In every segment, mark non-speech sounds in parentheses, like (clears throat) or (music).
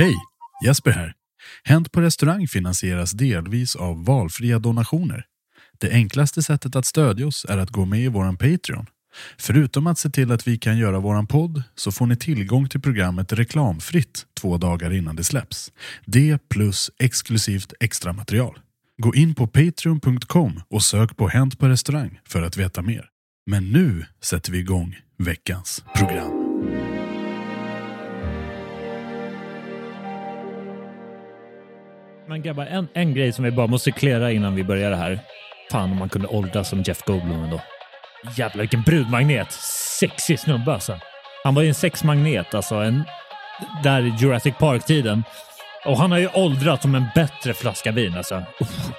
Hej, Jesper här. Hänt på restaurang finansieras delvis av valfria donationer. Det enklaste sättet att stödja oss är att gå med i våran Patreon. Förutom att se till att vi kan göra våran podd så får ni tillgång till programmet reklamfritt två dagar innan det släpps. Det plus exklusivt extra material. Gå in på patreon.com och sök på Hänt på restaurang för att veta mer. Men nu sätter vi igång veckans program. Men grabbar, en, en grej som vi bara måste klära innan vi börjar det här. Fan om man kunde åldras som Jeff Goldblum ändå. Jävlar vilken brudmagnet. Sexig snubbe alltså. Han var ju en sexmagnet alltså. En, där i Jurassic Park-tiden. Och han har ju åldrats som en bättre flaska vin alltså. Uff.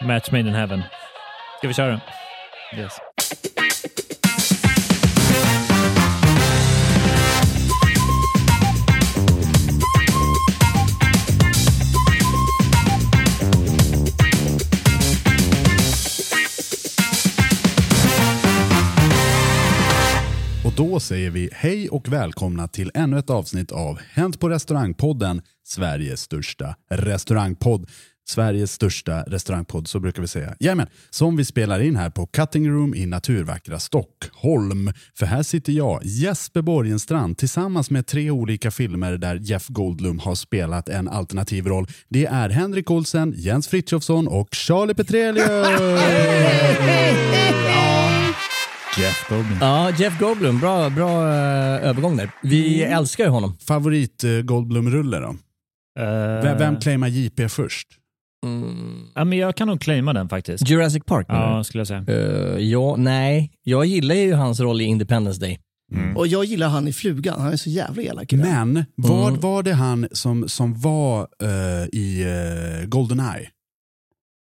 Match made in heaven. Ska vi köra? Yes. Då säger vi hej och välkomna till ännu ett avsnitt av Hänt på restaurangpodden, Sveriges största restaurangpodd. Sveriges största restaurangpodd, så brukar vi säga. Jajamän, som vi spelar in här på Cutting Room i naturvackra Stockholm. För här sitter jag, Jesper Borgenstrand, tillsammans med tre olika filmer där Jeff Goldblum har spelat en alternativ roll. Det är Henrik Olsen, Jens Frithiofsson och Charlie Petrelius! Jeff Goldblum. Ja, Jeff Goldblum. Bra, bra eh, övergång där. Vi Mm. älskar ju honom. Favorit eh, Goldblum-rulle då? Eh, Vem, vem claimar JP först? Ja, men jag kan nog claima den faktiskt. Jurassic Park menar Ja, skulle jag säga. du? Eh, ja, nej. Jag gillar ju hans roll i Independence Day. Och jag gillar han i Flugan, han är så jävla elak i den. Men vad Mm. var det han som, som var eh, i uh, Goldeneye?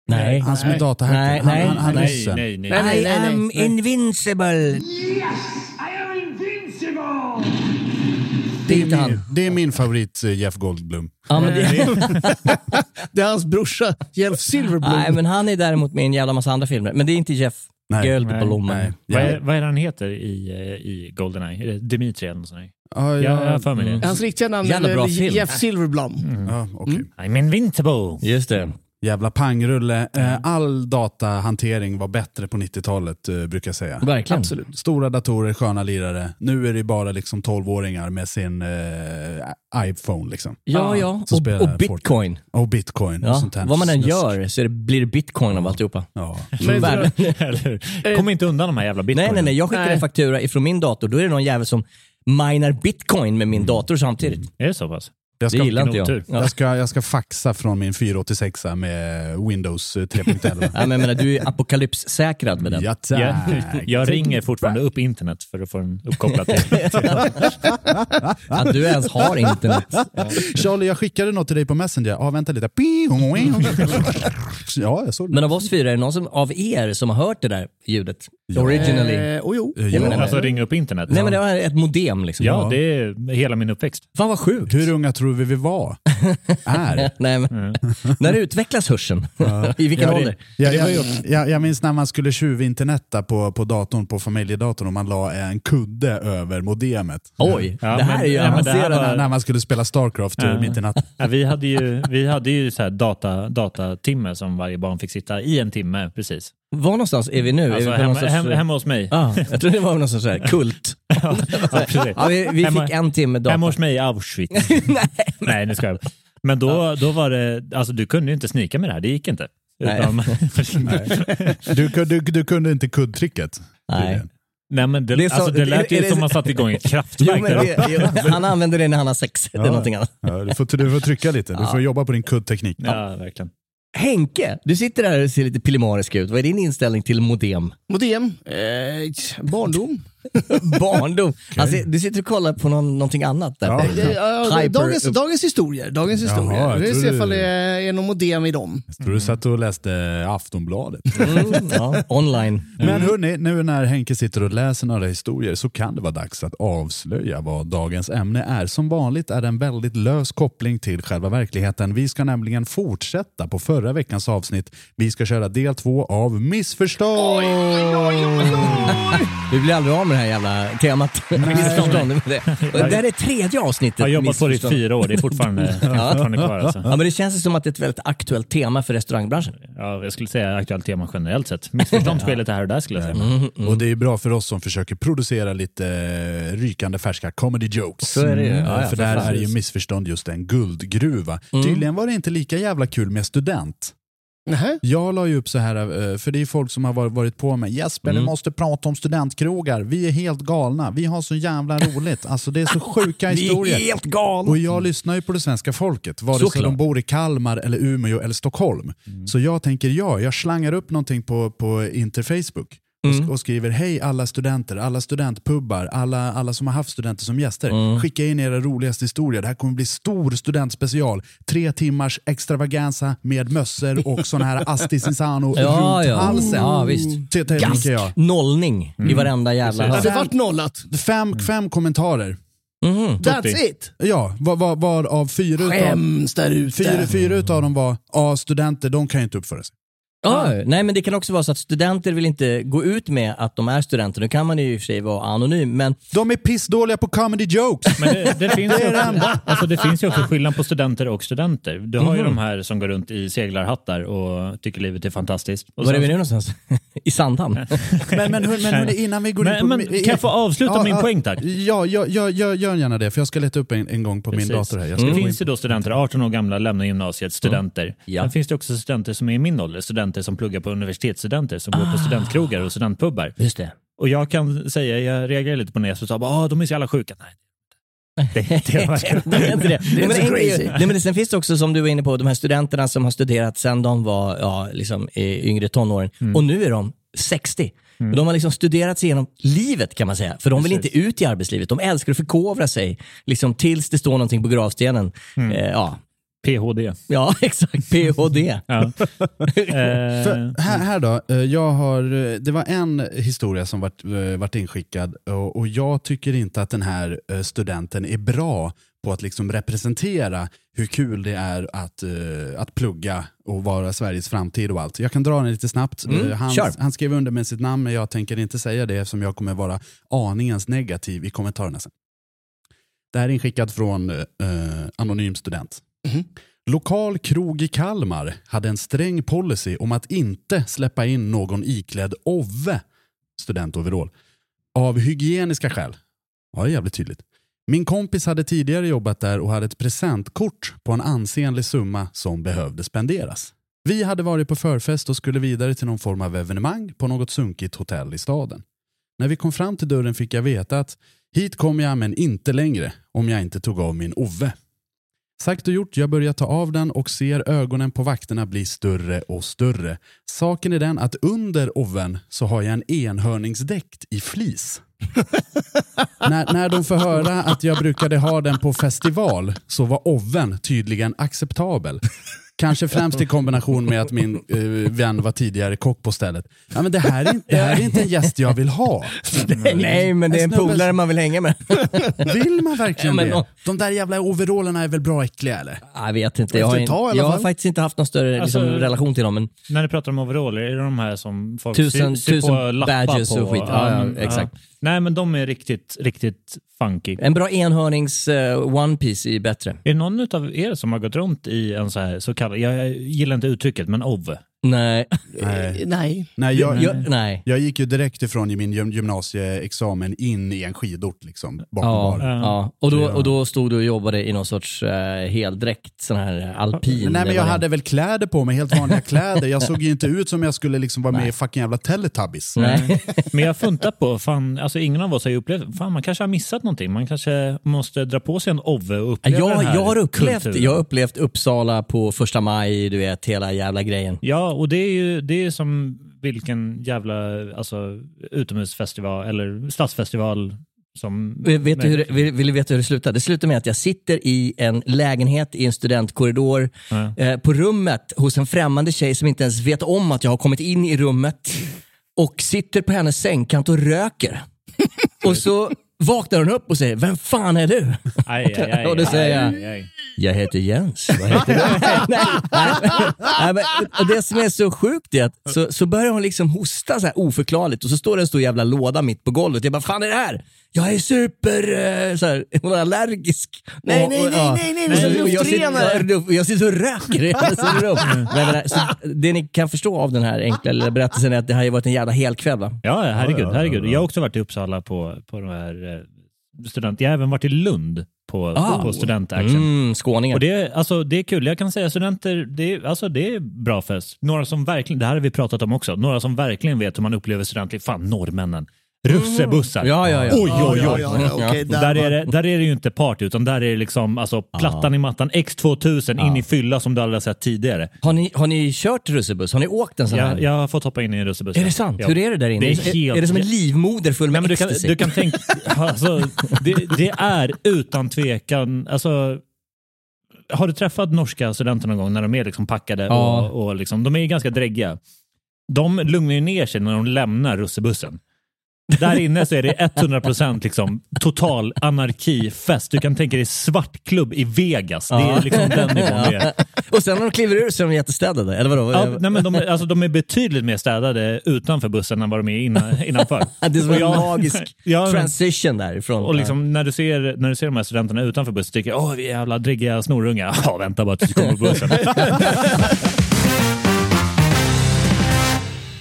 Nej. Han som är Nej. datahacker. Nej, han, nej, han, han Nej, ryssen. nej, nej. Nej, nej, nej, nej, am nej. invincible. Det är han. Det är min favorit eh, Jeff Goldblum. Ja, men det, (laughs) Det är hans brorsa, Jeff Silverblom. nej, men han är däremot med i en jävla massa andra filmer. Men det är inte Jeff Nej, Goldblum. nej. Vad, Ja. är, vad är han heter i, eh, i Goldeneye? Är det Dimitri eller något sånt? där? Ja, Ja, jag har för mig det. Hans riktiga namn är bra film. Jeff Silverblom. Ja, okej. I'm invincible! Just det. Jävla pangrulle. Eh, All datahantering var bättre på 90-talet eh, brukar jag säga. Verkligen. Absolut. Stora datorer, sköna lirare. Nu är det bara liksom 12-åringar med sin eh, iPhone. Liksom. Ja, ja. Och, spelar och Fortnite. bitcoin. Och bitcoin. Och Ja. sånt här Vad man än gör så det, blir det bitcoin av alltihopa. Ja. Men- (laughs) hur? Kom inte undan de här jävla bitcoinen. Nej, nej, nej. Jag skickar Nej. en faktura ifrån min dator. Då är det någon jävel som minar bitcoin med min dator samtidigt. Är det så pass? Jag Det ska, gillar inte jag. otur. Ja. jag, ska, jag ska faxa från min 486 med Windows eh, 3.11. Nej, men jag menar, du är apokalypssäkrad med den. Ja, Jag, tack. (laughs) jag ringer fortfarande upp internet för att få den uppkopplad till. (laughs) Att du ens har internet. (laughs) Charlie, jag skickade något till dig på Messenger. Ja, vänta lite. Ja, jag såg det. Men av oss fyra, är det någon som, av er som har hört det där ljudet? Originally? Eh, och jo. Eh, Ja, ja. Alltså ringa upp internet. Nej men det var ett modem liksom. Ja, det är hela min uppväxt. Fan vad sjukt. Hur unga tror vi vi var? (laughs) Är? Nej, men, (laughs) När utvecklas hörseln? (laughs) I vilken Ja, ålder? Jag, jag, jag, jag minns när man skulle tjuvinternetta på, på datorn, på familjedatorn och man la en kudde över modemet. Oj, Ja, det här men- är ju ja, avancerat. var- När, när man skulle spela Starcraft Ja. mitt i natten. Ja, vi hade ju, vi hade ju så här data, datatimme som varje barn fick sitta i en timme precis. Var någonstans är vi nu? Alltså är vi på hemma, sorts- hem, hemma hos mig. Ah, jag tror det var någon sorts så här (laughs) kult. Ja. Ja, vi vi Hemma- fick en timme data. Hemma hos mig i Auschwitz. (laughs) Nej, nu ska jag. Men då, då var det, alltså du kunde ju inte snika med det här, det gick inte. Nej. Utan, (laughs) Du, du, du kunde inte kuddtricket. Nej. Nej men det, Det är så- alltså, det lät är ju det- som man satte igång ett Jo, kraftverk där det, jo, han använder det när han har sex. Det är någonting annat. Ja, du, får, du får trycka lite. Du får jobba på din kuddteknik. Ja, verkligen. Henke, du sitter där och ser lite pillemarisk ut. Vad är din inställning till modem? Modem. Eh, barndom. (laughs) Barndom. Alltså, du sitter och kollar på någon, någonting annat där. Ja. Ja, dagens, dagens historier. Dagens historier. Jaha, jag Vi ser ifall det är någon modem i dem. Jag tror du satt och läste Aftonbladet. Mm, ja, online. Men hörni, nu när Henke sitter och läser några historier så kan det vara dags att avslöja vad dagens ämne är. Som vanligt är det en väldigt lös koppling till själva verkligheten. Vi ska nämligen fortsätta på förra veckans avsnitt. Vi ska köra del två av Missförstånd. Vi blir aldrig av med det här jävla temat. (laughs) Missförstånd. Det, är det. Och det här är tredje avsnittet. Jag har jobbat på det i missförstånd. fyra år, det är fortfarande, (laughs) fortfarande kvar. Alltså. Ja, men det känns ju som att det är ett väldigt aktuellt tema för restaurangbranschen. Ja, jag skulle säga aktuellt tema generellt sett. Missförstånd spelet här och där skulle jag säga. Mm. Och det är bra för oss som försöker producera lite eh, rykande färska comedy jokes. Så är det ju. Mm, Ja, ja, för för där fan. Mm. är ju missförstånd just en guldgruva. Tydligen var det inte lika jävla kul med student. Nähä. Jag la ju upp så här, eh, för det är folk som har varit- på mig. Jesper, Mm. du måste prata om studentkrogar. Vi är helt galna. Vi har så jävla roligt. Alltså det är så sjuka (laughs) Vi är historier. helt galna. Och jag lyssnar ju på det svenska folket, vare sig de bor i Kalmar, eller Umeå eller Stockholm. Så jag tänker, ja, jag slangar upp någonting på, på Interfacebook och, sk- och skriver hej alla studenter, alla studentpubbar, alla, alla som har haft studenter som gäster. Skicka in era roligaste historier. Det här kommer bli stor studentspecial. Tre timmars extravaganza med mössor och sån här (laughs) Asti Sinsano Ja, runt ja. halsen. Ja, visst. Det tänker jag. Nollning i varenda jävla hörn. det vart nollat. Fem, fem kommentarer. Mhm. That's it. Ja, var, var, var av fyra utav, Skäms där ute. fyra, fyra utav dem var ja, studenter, de kan ju inte uppföra sig. Ja, nej men det kan också vara så att studenter vill inte gå ut med att de är studenter. Nu kan man ju i och för sig vara anonym, men De är pissdåliga på comedy jokes. Men det, det, (laughs) finns ju också, alltså det finns ju också skillnad på studenter och studenter. Du har ju Mhm. de här som går runt i seglarhattar och tycker livet är fantastiskt. Och var är vi nu någonstans? (laughs) I Sandhamn? (laughs) Men, men, men hörni, innan vi går in Men, på... men kan jag få avsluta min poäng tack? Ja, ja, ja, ja, gör gärna det, för jag ska leta upp en, en gång på min Precis. dator här. Jag ska Det in finns ju då studenter, 18 år gamla, lämnar gymnasiet, studenter. Ja. Sen finns det också studenter som är i min ålder, studenter som pluggar på universitetsstudenter, som går på studentkrogar och studentpubbar. Just det. Och jag kan säga, jag reagerar lite på när jag sa att ah, de är så jävla sjuka. Nej, det, det (laughs) Det är inte det. Så en grej- crazy. nej, men det- sen finns det också, som du var inne på, de här studenterna som har studerat sedan de var ja, liksom, i yngre tonåren. Och nu är de 60. Och De har liksom studerat sig igenom livet kan man säga. För de vill Precis. inte ut i arbetslivet. De älskar att förkovra sig. Liksom, tills det står någonting på gravstenen. Eh, ja. PHD. ja, (laughs) exakt. PHD. Ja. (laughs) Eh, För här, här då, eh, jag har, eh, det var en historia som vart, eh, vart inskickad och, och jag tycker inte att den här studenten är bra på att liksom representera hur kul det är att, att plugga och vara Sveriges framtid och allt. Jag kan dra den lite snabbt. Mm, han, han skrev under med sitt namn men jag tänker inte säga det eftersom jag kommer vara aningens negativ i kommentarerna sen. Det här är inskickat från eh, Anonym student. Mhm. Lokal krog i Kalmar hade en sträng policy om att inte släppa in någon iklädd Ove, studentoverall, av hygieniska skäl. Ja, det är jävligt tydligt. Min kompis hade tidigare jobbat där och hade ett presentkort på en ansenlig summa som behövde spenderas. Vi hade varit på förfest och skulle vidare till någon form av evenemang på något sunkigt hotell i staden. När vi kom fram till dörren fick jag veta att hit kom jag men inte längre om jag inte tog av min Ove. Sagt och gjort, jag börjar ta av den och ser ögonen på vakterna bli större och större. Saken är den att under oven så har jag en enhörningsdräkt i flis. (laughs) när, när de får höra att jag brukade ha den på festival så var oven tydligen acceptabel. Kanske (laughs) främst i kombination med att min eh, vän var tidigare kock på stället. Ja, men det, här är inte, det här är inte en gäst jag vill ha. (laughs) Nej, men det är en polare man vill hänga med. (laughs) Vill man verkligen Ja, men det? De där jävla overallerna är väl bra äckliga eller? Jag vet inte, jag har, alla jag har faktiskt inte haft någon större Alltså- liksom, relation till dem. Men När du pratar om overaller, är det de här som folk Tusen- syr, syr tusen på lappar badges på? och skit. Ja, ja, men- exakt. Nej, men de är riktigt, riktigt funky. en bra enhörnings eh, one piece är bättre. Är det någon av er som har gått runt i en så här så kallad, jag gillar inte uttrycket, men OV? Nej. Nej. Nej. Nej, jag, Jag, nej. jag gick ju direkt ifrån min gym- gymnasieexamen in i en skidort liksom, bakom Ja, baren. ja. Och, då, och då stod du och jobbade i någon sorts eh, heldräkt, sån här alpin. Nej men jag hade väl kläder på mig, helt vanliga kläder. Jag såg ju inte ut som jag skulle liksom vara med i fucking jävla Teletubbies. Nej. Men jag har funtat på, fan, alltså ingen av oss har ju upplevt, fan man kanske har missat någonting. Man kanske måste dra på sig en OVE och uppleva Jag, den här jag, har upplevt, kulturen. jag har upplevt Uppsala på första maj, du vet, hela jävla grejen. Ja, och det är ju det är som vilken jävla alltså, utomhusfestival eller stadsfestival som... Vet du hur, vill, vill du veta hur det slutar? Det slutar med att jag sitter i en lägenhet i en studentkorridor Ja. eh, på rummet hos en främmande tjej som inte ens vet om att jag har kommit in i rummet och sitter på hennes sängkant och röker. (laughs) och så vaknar hon upp och säger, vem fan är du? Aj, aj, (laughs) aj, Och då säger jag, aj, aj. Jag heter Jens. Vad heter du? (laughs) nej, nej, nej, men, och det som är så sjukt är att så, så börjar hon liksom hosta så här oförklarligt och så står det en stor jävla låda mitt på golvet. Jag bara, fan är det här? Jag är super... eh, Så här, (laughs) hon är allergisk. Nej, Och- nej, och- nej, ja. nej, nej, är som Och jag sitter- luftrenare. ja, luft- Jag sitter och röker i hennes rum. (laughs) Men, jag menar, så Det ni kan förstå av den här enkla lilla berättelsen är att det har ju varit en jävla helkväll. Va? Ja, ja, herregud, Ja, ja, herregud. ja. Jag har också varit i Uppsala på, på de här eh, student... Jag har även varit i Lund på, Ah. på studentaction. Mm, skåningar. Och det, är- alltså, det är kul. Jag kan säga studenter, det är, alltså, det är bra fest. Några som verkligen, det här har vi pratat om också, några som verkligen vet hur man upplever studentliv. Fan, norrmännen. Russebussar. Ja, ja, ja. Oj, oj, oj. Ja, Där, där är det, där är det ju inte party, utan där är det liksom alltså, plattan i mattan, X2000 in i fylla som du aldrig har sett tidigare. Har, ni, har ni kört russebuss? Har ni åkt en sån här? Jag, har fått hoppa in i en russebuss. Är det sant? Ja. Hur är det där inne? Det är är, helt- är det som en livmoder full Nej, med men du, kan, du kan tänka, alltså, det, det är utan tvekan, alltså, har du träffat norska studenter någon gång när de är liksom packade Ja. och, och liksom, de är ganska dräggiga? De lugnar ju ner sig när de lämnar russebussen. Där inne så är det 100% liksom total anarkifest. Du kan tänka dig svartklubb i Vegas. Det är liksom den nivån det är. Och sen när de kliver ur så är de jättestädade, eller vadå? Ja, nej, men de, är- alltså, de är betydligt mer städade utanför bussen än vad de är innan, innanför. (laughs) det är som Och en jag- magisk (laughs) Ja, men- transition därifrån. Och liksom, när, du ser, när du ser de här studenterna utanför bussen tycker jag åh vi är jävla dräggiga snorungar. (laughs) Ja, vänta bara tills du kommer på bussen.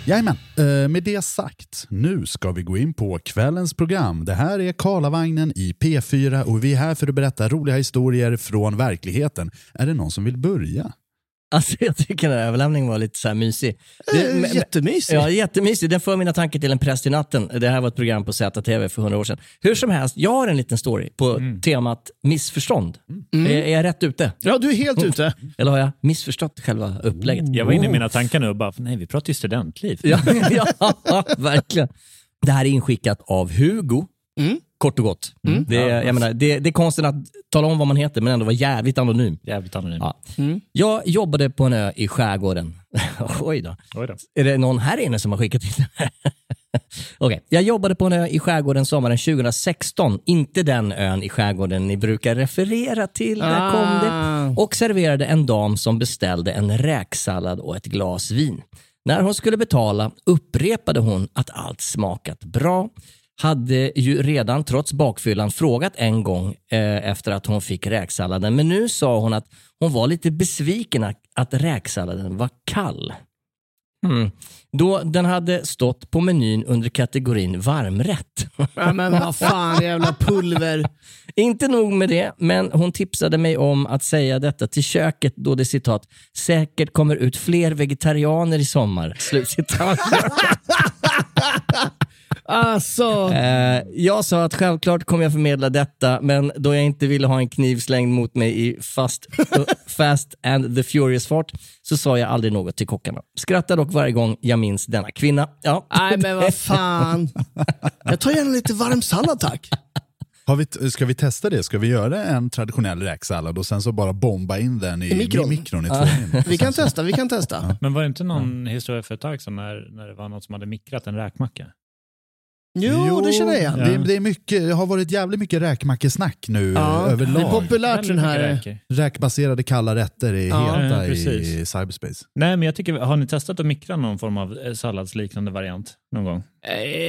Jajamän, eh, med det sagt, nu ska vi gå in på kvällens program. Det här är Karlavagnen i P4 och vi är här för att berätta roliga historier från verkligheten. Är det någon som vill börja? Alltså jag tycker den här överlämningen var lite så här mysig. Det- Jättemysigt. Ja, jättemysig. Den för mina tankar till En präst i natten. Det här var ett program på ZTV för hundra år sedan. Hur som helst, jag har en liten story på temat missförstånd. Är, är jag rätt ute? Ja, du är helt ute. (laughs) Eller har jag missförstått själva upplägget? Jag var inne i mina tankar nu och bara, nej vi pratar ju studentliv. Ja, (laughs) ja, verkligen. Det här är inskickat av Hugo. Mm. Kort och gott. Det, är, jag menar, det, det är konsten att tala om vad man heter men ändå vara jävligt anonym. Jävligt anonym. Ja. Jag jobbade på en ö i skärgården. (laughs) Oj då. Oj då. Är det någon här inne som har skickat in det? (laughs) Okej, jag jobbade på en ö i skärgården sommaren 2016. Inte den ön i skärgården ni brukar referera till. Där kom det. Och serverade en dam som beställde en räksallad och ett glas vin. När hon skulle betala upprepade hon att allt smakat bra. Hade ju redan trots bakfyllan frågat en gång eh, efter att hon fick räksalladen. Men nu sa hon att hon var lite besviken att, att räksalladen var kall. Mm. Då den hade stått på menyn under kategorin varmrätt. Ja, men vad fan, jävla pulver. (laughs) Inte nog med det, men hon tipsade mig om att säga detta till köket då det citat säkert kommer ut fler vegetarianer i sommar. Slutcitat. (laughs) Alltså. Eh, jag sa att självklart kommer jag förmedla detta, men då jag inte ville ha en kniv slängd mot mig i fast, (laughs) fast and the furious-fart så sa jag aldrig något till kockarna. Skrattar dock varje gång jag minns denna kvinna. Ja. Nej men vad (laughs) fan. Jag tar gärna lite varm sallad tack. Har vi, ska vi testa det? Ska vi göra en traditionell räksallad och sen så bara bomba in den i, I mikron? i, mikron i två minuter? Vi kan testa, vi kan testa. Men var det inte någon historia för ett tag sedan när, när det var någon som hade mikrat en räkmacka? Jo, det känner jag igen. Det, det, är mycket, det har varit jävligt mycket räkmackesnack nu Ja, eh, det är överlag. populärt den här... Räkbaserade kalla rätter är Ja, heta precis. i cyberspace. Nej, men jag tycker, har ni testat att mikra någon form av eh, salladsliknande variant någon gång?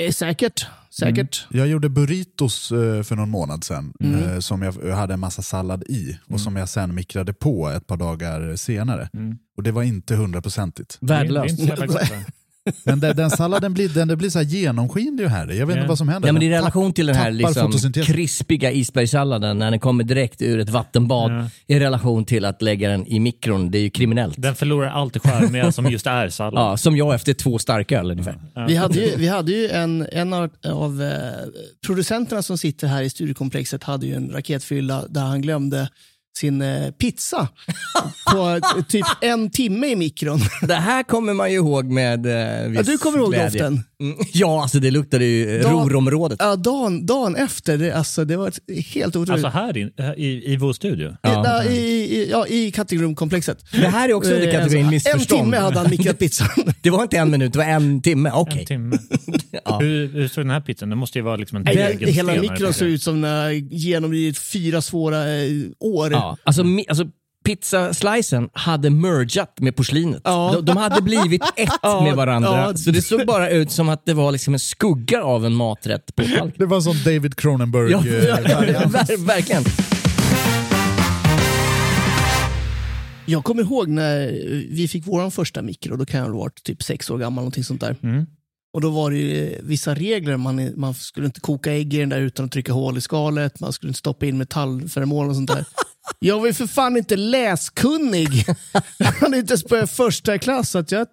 Eh, säkert, säkert. Jag gjorde burritos eh, för någon månad sedan Mm. eh, som jag hade en massa sallad i och som jag sen mikrade på ett par dagar senare. Mm. Och det var inte hundraprocentigt. Värdelöst. (laughs) Men den, den salladen blir, den, det blir så här genomskinlig och här. Jag vet inte vad som händer. Ja, men i Den relation till den här liksom, krispiga isbergssalladen när den kommer direkt ur ett vattenbad i relation till att lägga den i mikron, det är ju kriminellt. Den förlorar alltid charmiga som just är sallad. Ja, som jag efter två starköl ungefär. Vi hade ju, vi hade ju en, en av, av eh, producenterna som sitter här i studiekomplexet hade ju en raketfylla där han glömde sin eh, pizza på (laughs) typ en timme i mikron. Det här kommer man ju ihåg med eh, Ja, viss du kommer ihåg glädje. doften? Mm, (laughs) ja, alltså det luktade ju Dan- rorområdet. Ja, dagen, dagen efter, det, alltså, det var helt otroligt. Alltså här in, i, i vår studio? Ja. I, i, ja, i kategorumkomplexet. Det här är också under Eh, kategorin alltså, En missförstånd. timme hade han mikrat (laughs) pizzan. Det var inte en minut, det var en timme. Okej. En timme. hur, hur såg den här pizzan? Det måste ju vara liksom en Nej, tegelsten. hela mikron såg ut som när genomlidit fyra svåra eh, år. Ja, alltså, mi- alltså pizzaslicen hade mergat med porslinet. Ja. De, de hade blivit (laughs) ett Ja, med varandra. ja. Så det såg bara ut som att det var liksom en skugga av en maträtt på (laughs) tallriken. Det var som David Cronenberg. Ja, eh, (laughs) ver- verkligen. Jag kommer ihåg när vi fick vår första mikro, då kan jag ha varit typ sex år gammal, någonting sånt där. Mm. Och då var det ju vissa regler. Man, man skulle inte koka ägg i den där utan att trycka hål i skalet. Man skulle inte stoppa in metallföremål och sånt där. Jag var ju för fan inte läskunnig. Jag hade inte ens börjat första klass, så att jag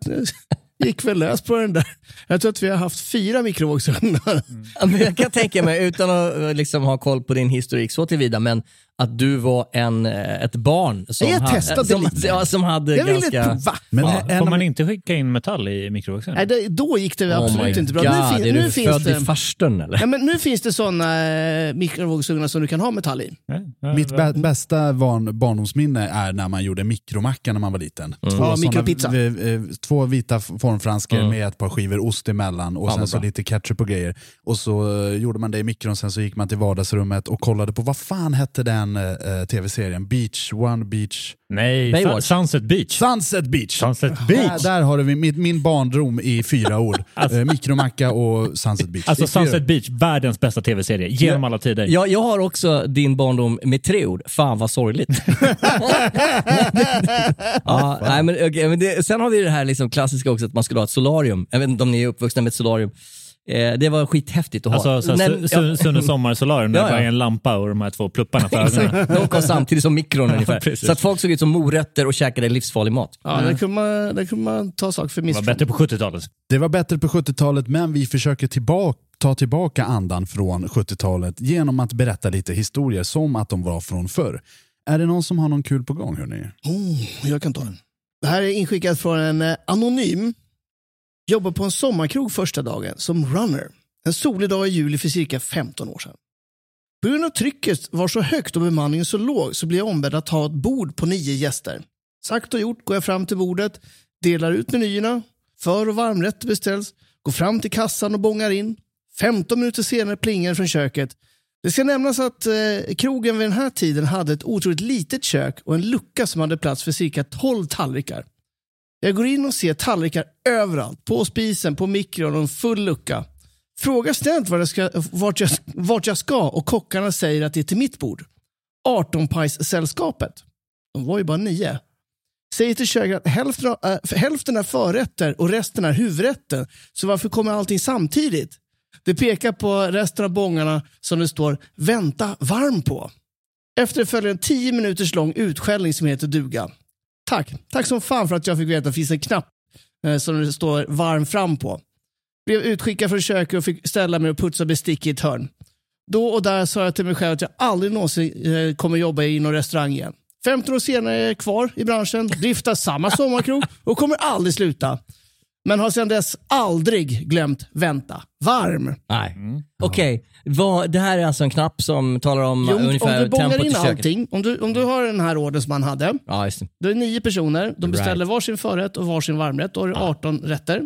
gick väl lös på den där. Jag tror att vi har haft fyra mikrovågsugnar. Mm. Jag kan tänka mig, utan att eh, liksom ha koll på din historik så tillvida, men att du var en, eh, ett barn som, Jag ha- testade som, lite. ja, som hade Jag ville ganska... prova. Men Ja, en, Får man inte skicka in metall i mikrovågsugnen? Nej, det, då gick det absolut oh my inte bra. God, nu, fin, är nu du finns född det... i farstun eller? Ja, men nu finns det sådana eh, mikrovågsugnar som du kan ha metall i. Ja, Mitt bä- bästa barn, barndomsminne är när man gjorde mikromacka när man var liten. Två, Ja, såna mikropizza. v- två vita formfranskor Mm. med ett par skivor ost emellan och Fan, sen så lite ketchup och grejer. Och så eh, gjorde man det i mikron, sen så gick man till vardagsrummet och kollade på, vad fan hette den eh, tv-serien? Beach, One Beach? Nej, Baywatch. Sun- Sunset Beach. Sunset Beach! Sunset Där, Beach. där har du min, min barndom i fyra ord. (laughs) eh, mikromacka och Sunset Beach. Alltså I fyra- Sunset Beach, världens bästa tv-serie genom alla tider. Ja, jag har också din barndom med tre ord. Fan vad sorgligt. (laughs) ja, nej, men, okej, men det, sen har vi det här liksom klassiska också att man skulle ha ett solarium. Jag vet inte om ni är uppvuxna med ett solarium. Eh, det var skithäftigt att ha. Alltså så När- Su- Su- Sunne Sommarsolarium, där Ja, ja. bara en lampa och de här två plupparna för (laughs) ögonen. De kom samtidigt som mikron (laughs) ungefär. Så att folk såg ut som morötter och käkade livsfarlig mat. Ja, där, kunde man, där kunde man ta sak för Det var missförstånd. bättre på 70-talet. Det var bättre på 70-talet, men vi försöker tillbaka, ta tillbaka andan från 70-talet genom att berätta lite historier som att de var från förr. Är det någon som har någon kul på gång? Hörni? Oh, jag kan ta den. Det här är inskickat från en eh, anonym. Jobbar på en sommarkrog första dagen som runner. En solig dag i juli för cirka 15 år sedan. På grund av trycket var så högt och bemanningen så låg så blev jag ombedd att ta ett bord på nio gäster. Sagt och gjort går jag fram till bordet, delar ut menyerna, för och varmrätter beställs, går fram till kassan och bångar in. 15 minuter senare plingar det från köket. Det ska nämnas att eh, krogen vid den här tiden hade ett otroligt litet kök och en lucka som hade plats för cirka 12 tallrikar. Jag går in och ser tallrikar överallt. På spisen, på mikron och en full lucka. Frågar snällt vart jag, ska, vart, jag, vart jag ska och kockarna säger att det är till mitt bord. 18-pajssällskapet. De var ju bara nio. Säger till köket att hälften, äh, hälften är förrätter och resten är huvudrätten. Så varför kommer allting samtidigt? Det pekar på resten av bångarna som det står “vänta varm” på. Efter det följer en tio minuters lång utskällning som heter duga. Tack. Tack som fan för att jag fick veta att det finns en knapp eh, som det står varm fram på. Blev utskickad från köket och fick ställa mig och putsa bestick i ett hörn. Då och där sa jag till mig själv att jag aldrig någonsin eh, kommer jobba i någon restaurang igen. 15 år senare är jag kvar i branschen, driftar samma sommarkrog och kommer aldrig sluta. Men har sedan dess aldrig glömt vänta. Varm. Nej. Okej, vad- det här är alltså en knapp som talar om Jo, om ungefär du bångar tempot i in köket. allting, om du, om du har den här ordern som man hade, Ja, just det. då är det nio personer, de beställer Right. varsin förrätt och varsin varmrätt. Då har du 18 rätter.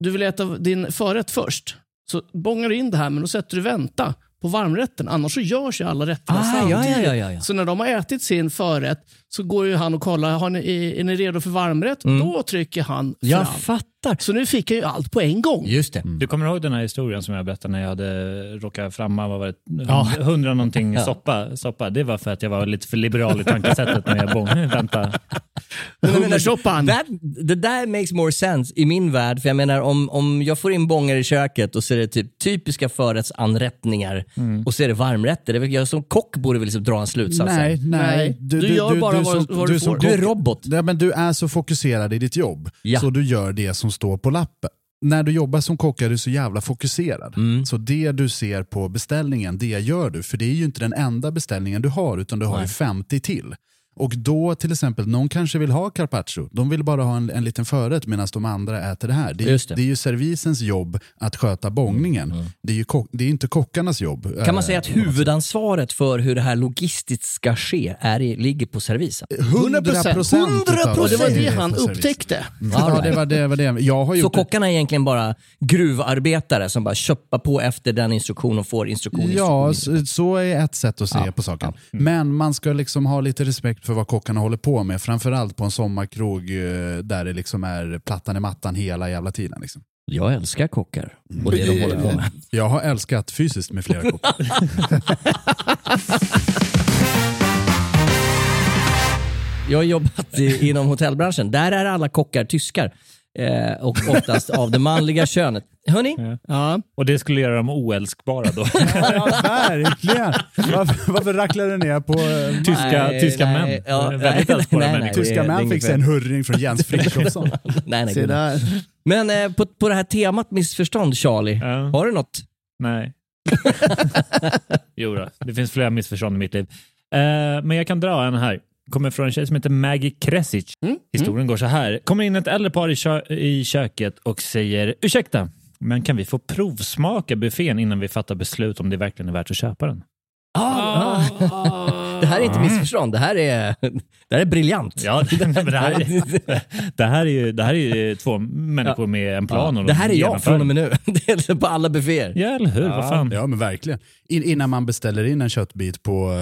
Du vill äta din förrätt först, så bångar du in det här men då sätter du vänta på varmrätten. Annars så görs ju alla rätterna Ah, ja, samtidigt. ja, ja, ja, ja. Så när de har ätit sin förrätt så går ju han och kollar, har ni, är, är ni redo för varmrätt? Då trycker han fram. Jag fattar. Så nu fick jag ju allt på en gång. Just det. Du kommer ihåg den här historien som jag berättade när jag hade råkat framma vad var det, Ja. hundra någonting soppa, soppa? Det var för att jag var lite för liberal i tankesättet när jag bångade. (laughs) Vänta. Hummersoppan. Det där makes more sense i min värld. För jag menar om, om jag får in bångar i köket och så är det typ typiska förrättsanrättningar och så är det varmrätter. Det är väl, jag som kock borde väl liksom dra en slutsats. Nej, nej. Nej, du gör bara vad- som- vad du får. Du är robot. Nej, men du är så fokuserad i ditt jobb, Ja. så du gör det som står på lappen. När du jobbar som kock är du så jävla fokuserad. Mm. Så det du ser på beställningen, det gör du. För det är ju inte den enda beställningen du har, utan du har ju Nej. 50 till. Och då till exempel, någon kanske vill ha carpaccio. De vill bara ha en, en liten förrätt medan de andra äter det här. Det är, det. det är ju servisens jobb att sköta bångningen. Det är ju kock, det är inte kockarnas jobb. Kan man eh, säga att huvudansvaret för hur det här logistiskt ska ske är, ligger på servisen? 100 procent. 100%. Och det var det han upptäckte. Ja, det var det. Var det. Jag har Så kockarna är egentligen bara gruvarbetare som bara köppar på efter den instruktion och får instruktion. Ja, instruktion. så, så är ett sätt att se Ja, på saken. ja. Men man ska liksom ha lite respekt för vad kockarna håller på med. Framförallt på en sommarkrog eh, där det liksom är plattan i mattan hela jävla tiden. Liksom. Jag älskar kockar och det de håller på med. Jag har älskat fysiskt med flera kockar. (laughs) Jag har jobbat i, inom hotellbranschen. Där är alla kockar tyskar. Eh, och oftast av det manliga könet. Hörni, Ja. Och det skulle göra dem oälskbara då. (laughs) ja, verkligen. Varför, varför racklar du ner på... eh, tyska Nej, tyska nej, män. ja, Väldigt (laughs) nej, älskbara nej, nej, människor. Tyska män fick sig en hurring från Jens (laughs) Frithiofsson. nej, nej, där. Men eh, på, på det här temat missförstånd, Charlie. Ja. Har du något? Nej. jo då, det finns flera missförstånd i mitt liv. Eh, men jag kan dra en här. Kommer från en tjej som heter Maggie Kresic. Historien går så här. Kommer in ett äldre par i, kö- i köket och säger ursäkta, men kan vi få provsmaka buffén innan vi fattar beslut om det verkligen är värt att köpa den? Ah, Det här är inte missförstånd, det här är, det här är briljant. Ja, (laughs) det, här, (laughs) det, här är ju, det här är ju två människor med en plan. Ja, och det här är jag genomför från och med nu. (laughs) Det är på alla bufféer. Ja, eller hur? Vad fan? Ja, men verkligen. In, innan man beställer in en köttbit på uh,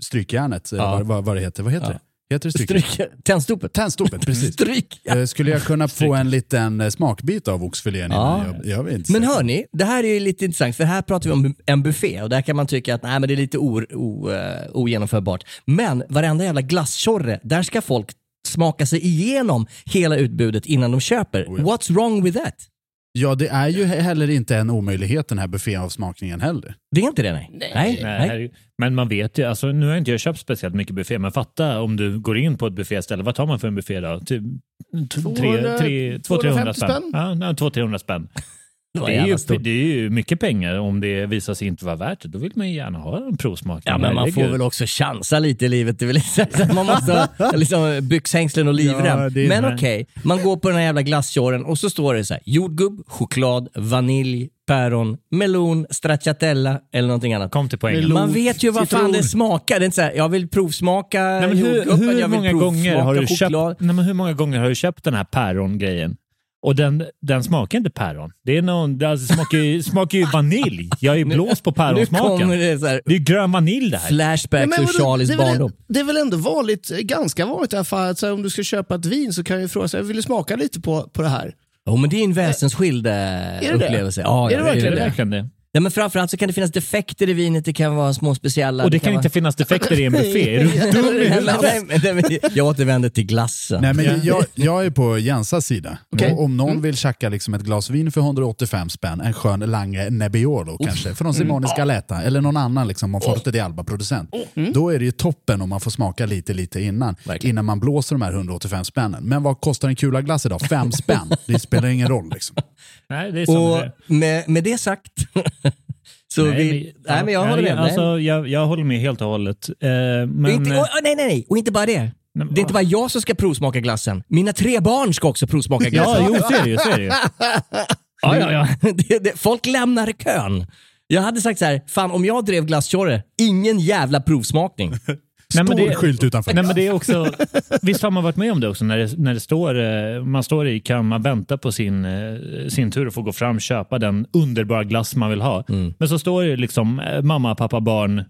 strykjärnet, Ja. vad, vad, vad det heter. Vad heter Ja. det? Heter det strykjärn? Stryk, tändstopet. Tändstopet, precis. (laughs) Stryk. Eh, Skulle jag kunna få en liten eh, smakbit av oxfilén Ja. jag, jag vet inte. Men hörni, det här är lite intressant för här pratar vi om en buffé och där kan man tycka att nej, men det är lite o, o, eh, ogenomförbart. Men varenda jävla glasstjorre, där ska folk smaka sig igenom hela utbudet innan de köper. Oh ja. What's wrong with that? Ja, det är ju he- heller inte en omöjlighet den här bufféavsmakningen heller. Det är inte det nej. Nej. Nej, herregud. Men man vet ju, alltså, nu har inte jag köpt speciellt mycket buffé, men fatta om du går in på ett bufféställe, vad tar man för en buffé då? Typ 200, 200-300 250 spänn? spänn? Ja, nej, 200-300 spänn. Det är, ju, stort. det är ju mycket pengar om det visar sig inte vara värt det. Då vill man ju gärna ha en provsmakning. Ja, men man får väl också chansa lite i livet. Det så att man måste ha (laughs) liksom, byxhängslen och livrem. Ja, men okej, man går på den här jävla glasstjorren och så står det så här, jordgubb, choklad, vanilj, päron, melon, stracciatella eller någonting annat. Kom till poängen. Melon. Man vet ju vad fan Citron. det smakar. Det är inte så här, jag vill provsmaka Nej, hur, hur, jag vill många gånger har du provsmaka choklad. köpt, nej, men hur många gånger har du köpt den här pärongrejen? Och den, den smakar inte päron. Det, är någon, det alltså smakar, ju, (laughs) smakar ju vanilj. Jag är blåst på päronsmaken. det så här, Det är grön vanilj det här. flashbacks men ur? Charlies det, är väl, barndom. det är väl ändå vanligt, ganska vanligt i alla fall, att så här, om du ska köpa ett vin så kan ju fråga sig, vill du smaka lite på, på det här? Jo, men det är en väsensskild eh, det? upplevelse. Ja, Är det ja, verkligen Är det det? verkligen det? Ja, men framförallt så kan det finnas defekter i vinet, det kan vara små speciella... Och det kan vara... inte finnas defekter i en buffé. (laughs) Är du dum i huvudet? Nej, nej, Jag återvänder till glassen. Nej, men jag, jag är på Jensas sida. Och om någon Mm. vill tjacka liksom ett glas vin för 185 spänn, en skön Lange Nebbiolo kanske, från Simone Scaletta, eller någon annan liksom, Monforte di Alba-producent. Då är det ju toppen om man får smaka lite, lite innan. Verkligen. Innan man blåser de här 185 spännen. Men vad kostar en kula glass idag? Fem spänn. Det spelar ingen roll. Liksom. (laughs) Nej, det är som Och det med, med det sagt, så Nej, vi... Nej, men jag håller med. Nej. Alltså, jag, jag håller med helt och hållet. Eh, men, inte, och, nej, nej, nej. Och inte bara det. men- Det är inte bara jag som ska provsmaka glassen. Mina tre barn ska också provsmaka glassen. ja, jo, så är det ju. Så är det ju. (laughs) Ja, ja, ja. det, det, folk lämnar kön. Jag hade sagt så här, fan om jag drev glasstjorre, ingen jävla provsmakning. (laughs) Nej, men Stor det- skylt utanför. Nej, men det är också, visst har man varit med om det också när det, när det står, eh, man står i kön, man väntar på sin, eh, sin tur att få gå fram och köpa den underbara glass man vill ha. Men så står det liksom eh, mamma, pappa, barn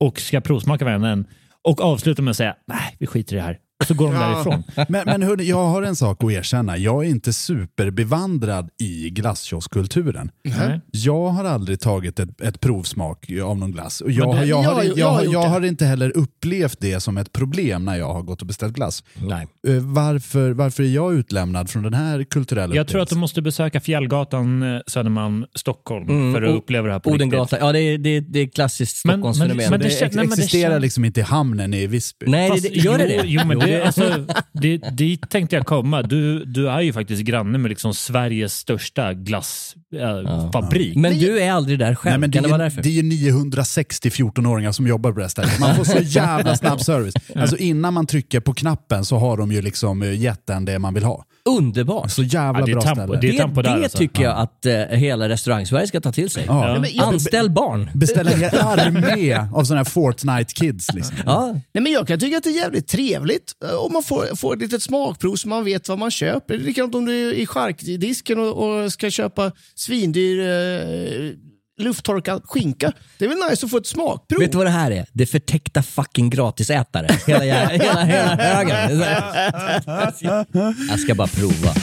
och ska provsmaka varandra och avslutar med att säga nej, vi skiter i det här. Och så går de därifrån. Men, men hörni, jag har en sak att erkänna. Jag är inte superbevandrad i glasskioskulturen. Nej. Jag har aldrig tagit ett, ett provsmak av någon glass. Och jag, Men det- jag, jag har, jag, jag har gjort jag det. har inte heller upplevt det som ett problem när jag har gått och beställt glass. Nej. Eh, Varför, varför är jag utlämnad från den här kulturella Jag tror att du upplevelsen? måste besöka Fjällgatan, eh, Södermalm, Stockholm Mm, för att och- uppleva det här på riktigt. Odengatan, ja det är, det, är, det är klassiskt Men- Stockholmsfenomen. men- men det, det kän- ex- nej, men det existerar liksom inte i hamnen i Visby. Nej, det, Fast- det, gör det jo, det? Jo, men Jo, det, alltså, (laughs) det, dit tänkte jag komma. Du, du är ju faktiskt granne med liksom Sveriges största glassfabrik. Men du är aldrig där själv, Nej, men det, kan det är, det är ju 960 14-åringar som jobbar på det här stället. Man får så (laughs) jävla snabb service. Alltså innan man trycker på knappen så har de ju liksom eh, gett en det man vill ha. Underbart! Så jävla Ja, det är bra tampo- ställe. det är Det, det alltså. tycker jag att eh, hela restaurang-Sverige ska ta till sig. Ja. Ja. jag- Anställ barn. Beställa en hel armé av sådana här Fortnite-kids. Liksom. Ja. Nej, men jag kan tycka att det är jävligt trevligt eh, om man får, får ett litet smakprov så man vet vad man köper. Likadant om du är i charkdisken och, och ska köpa svindyr eh, lufttorkad skinka. Det är väl nice att få ett smakprov. Vet du vad det här är? Det är förtäckta fucking gratisätare. Hela, jä- (laughs) hela, hela högen. (laughs) Jag ska bara prova.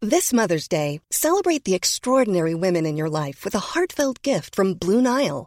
This Mother's Day, celebrate the extraordinary women in your life with a heartfelt gift from Blue Nile.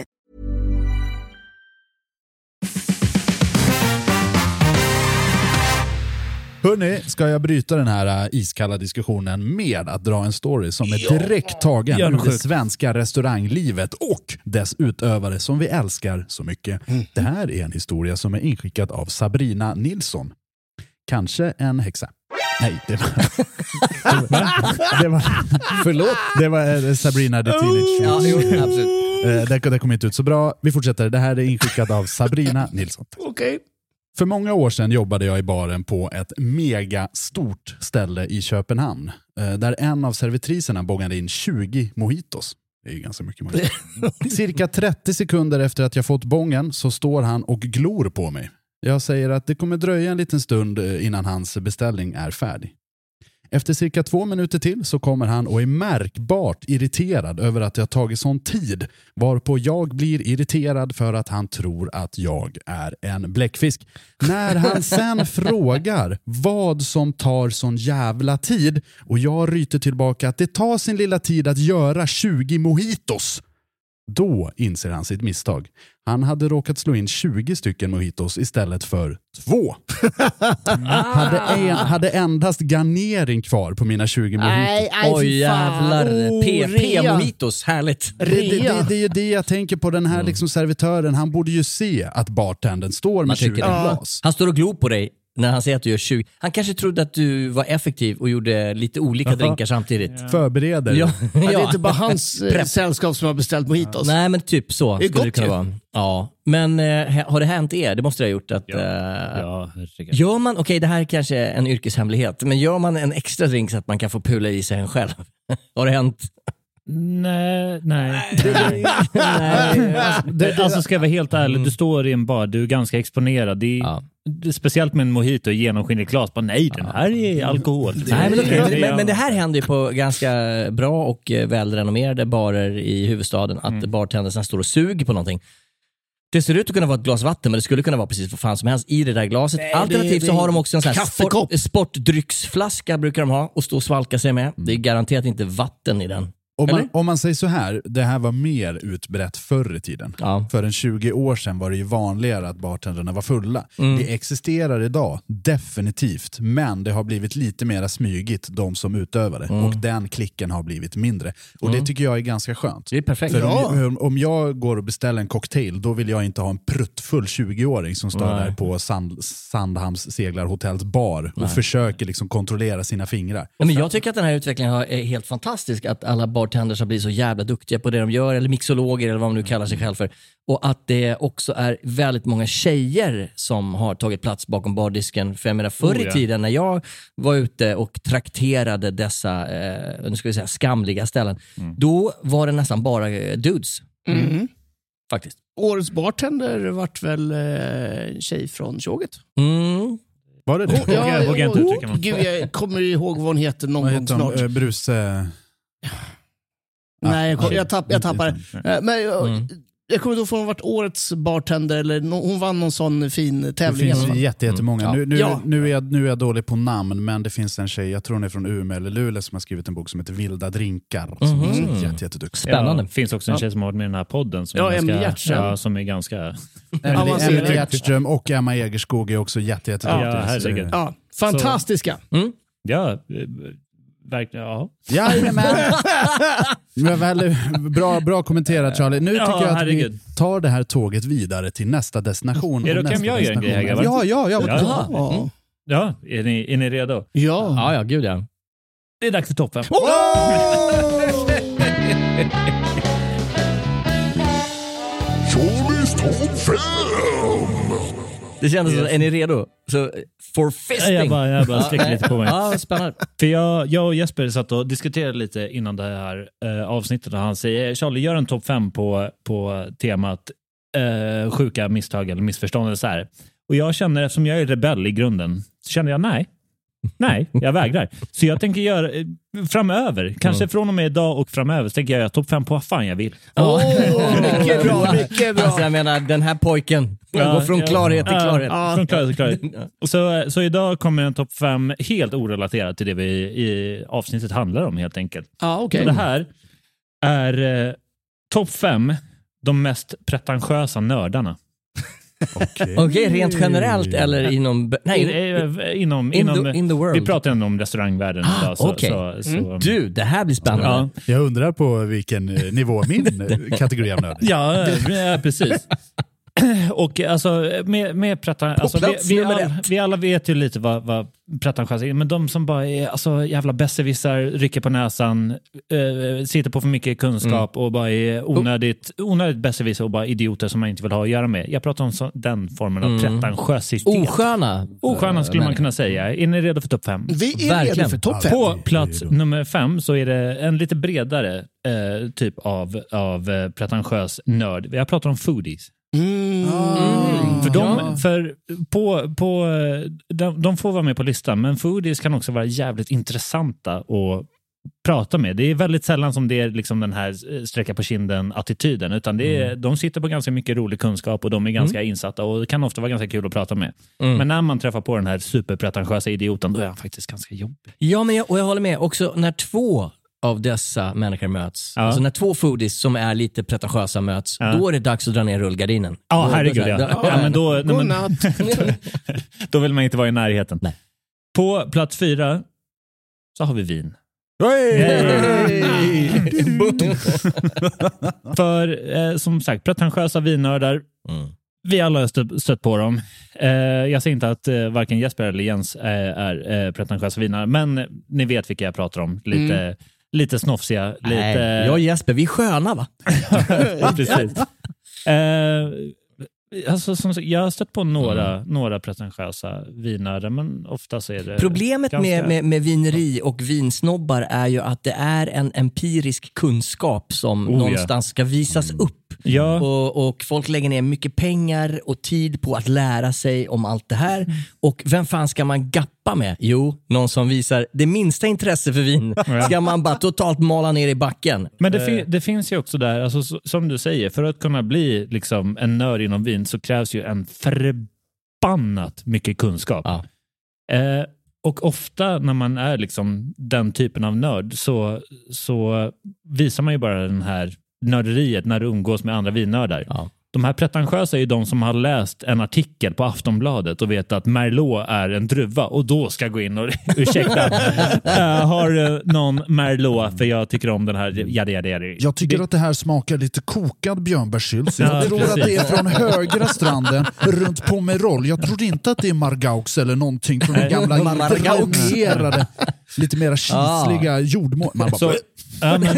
Hörni, ska jag bryta den här äh, iskalla diskussionen med att dra en story som är direkt tagen ur det svenska restauranglivet och dess utövare som vi älskar så mycket. Det här är en historia som är inskickad av Sabrina Nilsson. Kanske en häxa. Nej, det var... (laughs) det var Förlåt? Det var eh, Sabrina the Teenage Ja, jo, absolut. Eh, Det, det kom inte ut så bra. Vi fortsätter. Det här är inskickat av Sabrina Nilsson. Okej. För många år sedan jobbade jag i baren på ett megastort ställe i Köpenhamn. eh, Där en av servitriserna bågade in 20 mojitos. Det är ju ganska mycket mojitos. (laughs) Cirka 30 sekunder efter att jag fått bången så står han och glor på mig. Jag säger att det kommer dröja en liten stund eh, innan hans beställning är färdig. Efter cirka två minuter till så kommer han och är märkbart irriterad över att det har tagit sån tid, varpå jag blir irriterad för att han tror att jag är en bläckfisk. När han (laughs) sen frågar vad som tar sån jävla tid och jag ryter tillbaka att det tar sin lilla tid att göra 20 mojitos. Då inser han sitt misstag. Han hade råkat slå in 20 stycken mojitos istället för två. hade, en, hade endast garnering kvar på mina 20 mojitos. Nej, nej, Oj jävlar. Oh, PP rea. Mojitos, härligt. Det, det, det, det är ju det jag tänker på, den här liksom servitören, han borde ju se att bartendern står Man med 20 tycker det. glas. Han står och glor på dig när han säger att du gör 20. Han kanske trodde att du var effektiv och gjorde lite olika drinkar samtidigt. Förbereder. Ja, Ja, det är (laughs) ja. inte bara hans (laughs) eh, sällskap som har beställt mojitos. Nej men typ så Det är skulle det kunna ju. vara. Ja. Men eh, har det hänt er? Det måste det ha gjort. Att, Ja. eh, Ja, herregud. Gör man, okej det här är kanske är en yrkeshemlighet, men gör man en extra drink så att man kan få pula i sig en själv? (laughs) har det hänt? Nej, nej. Nej. (laughs) Det, alltså ska jag vara helt ärlig, du står i en bar, du är ganska exponerad. Det är, Ja. speciellt med en mojito i genomskinligt glas. Bara, nej, den här är alkohol. Nej, men, är- men, men det här händer ju på ganska bra och eh, välrenommerade barer i huvudstaden, att Mm. bartendersen står och suger på någonting. Det ser ut att kunna vara ett glas vatten, men det skulle kunna vara precis vad fan som helst i det där glaset. Nej, Alternativt det- så det- har de också en sån här sport, sportdrycksflaska brukar de ha och stå och svalka sig med. Det är garanterat inte vatten i den. Om man, om man säger så här, det här var mer utbrett förr i tiden. Ja. För en 20 år sedan var det ju vanligare att bartendrarna var fulla. Mm. Det existerar idag, definitivt, men det har blivit lite mer smygigt, de som utövar det. Mm. Och den klicken har blivit mindre. Och det tycker jag är ganska skönt. Det är perfekt. För Ja. om, om- jag går och beställer en cocktail, då vill jag inte ha en pruttfull 20-åring som står Nej. där på Sand, Sandhamns seglarhotellets bar och försöker liksom kontrollera sina fingrar. Ja, men jag tycker att den här utvecklingen är helt fantastisk. Att alla bartenders har blivit så jävla duktiga på det de gör, eller mixologer eller vad man nu kallar sig själv för. Och att det också är väldigt många tjejer som har tagit plats bakom bardisken. För jag menar förr Oh, i ja. tiden när jag var ute och trakterade dessa, eh, nu ska vi säga skamliga ställen, då var det nästan bara eh, dudes. Mm. Faktiskt. Årets bartender vart väl eh, tjej från tjoget. Mm. Var det det? Vågar- vågar inte uttrycka mig. Gud, jag kommer ihåg vad hon heter någon Vad gång heter snart. de? Eh, eh, Nej, jag, kom, ja. jag, tapp, jag tappar det. Eh, Men jag, Mm. jag kommer inte ihåg om hon varit årets bartender eller no, hon vann någon sån fin Det tävling. alla finns jätte, jättemånga. Mm. Nu, nu, Ja. nu, är jag, nu är jag dålig på namn, men det finns en tjej, jag tror hon är från Umeå eller Luleå, som har skrivit en bok som heter Vilda drinkar. Som Mhm. också är jätte, jätteduktig. Spännande. Ja, det finns också en tjej som har varit med i den här podden. Som Ja, är ganska, Hjertström. ja, som är ganska... (laughs) Emily Hjertström och Emma Egerskog är också jätte, jätteduktiga. Ja, Ja, fantastiska. Ja, eh, verkligen. Ja. Jajamän! (laughs) Väl, bra, bra kommenterat Charlie. Nu Ja, tycker jag att herregud. vi tar det här tåget vidare till nästa destination. Är det okej om jag gör en grej här? Ja, ja, ja. Ja. Ja. Ja, är ni, är ni redo? Ja. Ja, ja, gud ja. Det är dags för topp fem. Charlies topp 5! Det kändes som, är ni redo? Så, for fisting. Jag bara, jag bara nej. lite på mig. Ja, spännande. För jag, jag och Jesper satt och diskuterade lite innan det här eh, avsnittet och han säger Charlie, gör en topp fem på, på temat eh, sjuka misstag eller missförstånd. Eller så här. Och jag känner, eftersom jag är rebell i grunden, så känner jag nej. Nej, jag vägrar. Så jag tänker göra eh, framöver, kanske från och med idag och framöver, så tänker jag göra topp fem på vad fan jag vill. Åh, mycket bra, mycket bra. Alltså, jag menar, den här pojken Ja, går från ja, klarhet till klarhet. Ja, från klarhet till klarhet. (laughs) Och Så, så idag kommer en topp fem helt orelaterat till det vi i avsnittet handlar om helt enkelt. Ja, okej. Så det här är eh, topp fem de mest pretentiösa nördarna. (laughs) Okej, rent generellt eller inom... Nej, I- eh, inom, in inom, the- in the world. Vi pratar ändå om restaurangvärlden Ah, idag. Så, okej. så, så, Mm. Du, det här blir spännande. Ja. Jag undrar på vilken eh, nivå min (laughs) kategori av nörd är. Ja, ja, precis. (clears throat) Och alltså, med, med pretan- alltså, vi, vi, all, vi alla vet ju lite vad, vad pretentiösa är, men de som bara är alltså, jävla besserwissrar, rycker på näsan, eh, sitter på för mycket kunskap och bara är onödigt, onödigt besserwissrar och bara idioter som man inte vill ha att göra med. Jag pratar om så, den formen av Mm. pretentiösitet. Osköna. Osköna skulle man människor. kunna säga. Är ni redo för topp fem? Vi är redo Verkligen. för topp fem. På plats nummer fem så är det en lite bredare eh, typ av, av eh, pretentiös nörd. Jag pratar om foodies. Mm. För, de, för på, på, eh, de, de får vara med på listan, men foodies kan också vara jävligt intressanta att prata med. Det är väldigt sällan som det är liksom den här eh, sträcka på kinden-attityden, utan det är, de sitter på ganska mycket rolig kunskap och de är ganska insatta och det kan ofta vara ganska kul att prata med. Men när man träffar på den här superpretentiösa idioten, då är han faktiskt ganska jobbig. Ja, men jag, och jag håller med. Också när två av dessa människor möts, Ja. alltså när två foodies som är lite pretentiösa möts, Ja. då är det dags att dra ner rullgardinen. Ja, Då- herregud ja. då- ja men då, nej, men, (laughs) då vill man inte vara i närheten. Nej. På plats fyra så har vi vin. (laughs) För eh, som sagt, pretentiösa vinnördar. Mm. Vi alla har stött, stött på dem. Eh, jag säger inte att eh, varken Jesper eller Jens eh, är eh, pretentiösa vinnare, men eh, ni vet vilka jag pratar om. Lite, lite snofsiga, Nej, lite... jag och Jesper, vi är sköna va? (laughs) precis. (laughs) Eh, alltså, som, sagt, jag har stött på några, några pretentiösa vinare, men ofta så är det Problemet ganska... med, med, med vineri och vinsnobbar är ju att det är en empirisk kunskap som Oh, ja. någonstans ska visas upp. Ja, Och, och Folk lägger ner mycket pengar och tid på att lära sig om allt det här. Mm. Och vem fan ska man gappa med? Jo, någon som visar det minsta intresse för vin (laughs) ska man bara totalt mala ner i backen. men det, fin- det finns ju också där, alltså, så, som du säger, för att kunna bli liksom, en nörd inom vin så krävs ju en förbannat mycket kunskap. Ja. Eh, och ofta när man är liksom den typen av nörd så, så visar man ju bara den här nörderiet när du umgås med andra vinnördar. Ja. De här pretentiösa är ju de som har läst en artikel på Aftonbladet och vet att Merlot är en druva och då ska gå in och (laughs) ursäkta, eh, har någon Merlot för jag tycker om den här yada yada yada. Jag tycker att det här smakar lite kokad björnbärssylt. så Jag Ja, tror precis. att det är från högra stranden runt Pomerol. Jag tror inte att det är Margaux eller någonting från den gamla Margaux. dränerade, (laughs) lite mera kisliga jordmån. Man bara, Så, ja, men. (laughs)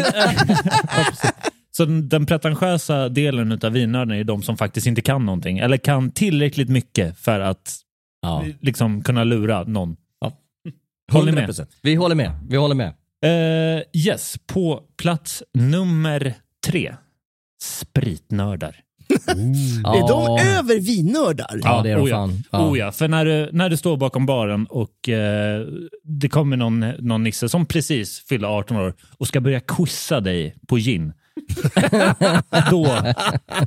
så den, den pretentiösa delen av vinnörden är de som faktiskt inte kan någonting eller kan tillräckligt mycket för att Ja. liksom kunna lura någon. Ja. Håller ni med? 100%. Vi håller med. Vi håller med. Eh, yes, på plats nummer tre. Spritnördar. (laughs) Är de över vinnördar? Ja, det är de oh ja. fan. Ja. Oh ja, för när du, när du står bakom baren och eh, det kommer någon, någon nisse som precis fyller 18 år och ska börja quizza dig på gin. (laughs) då,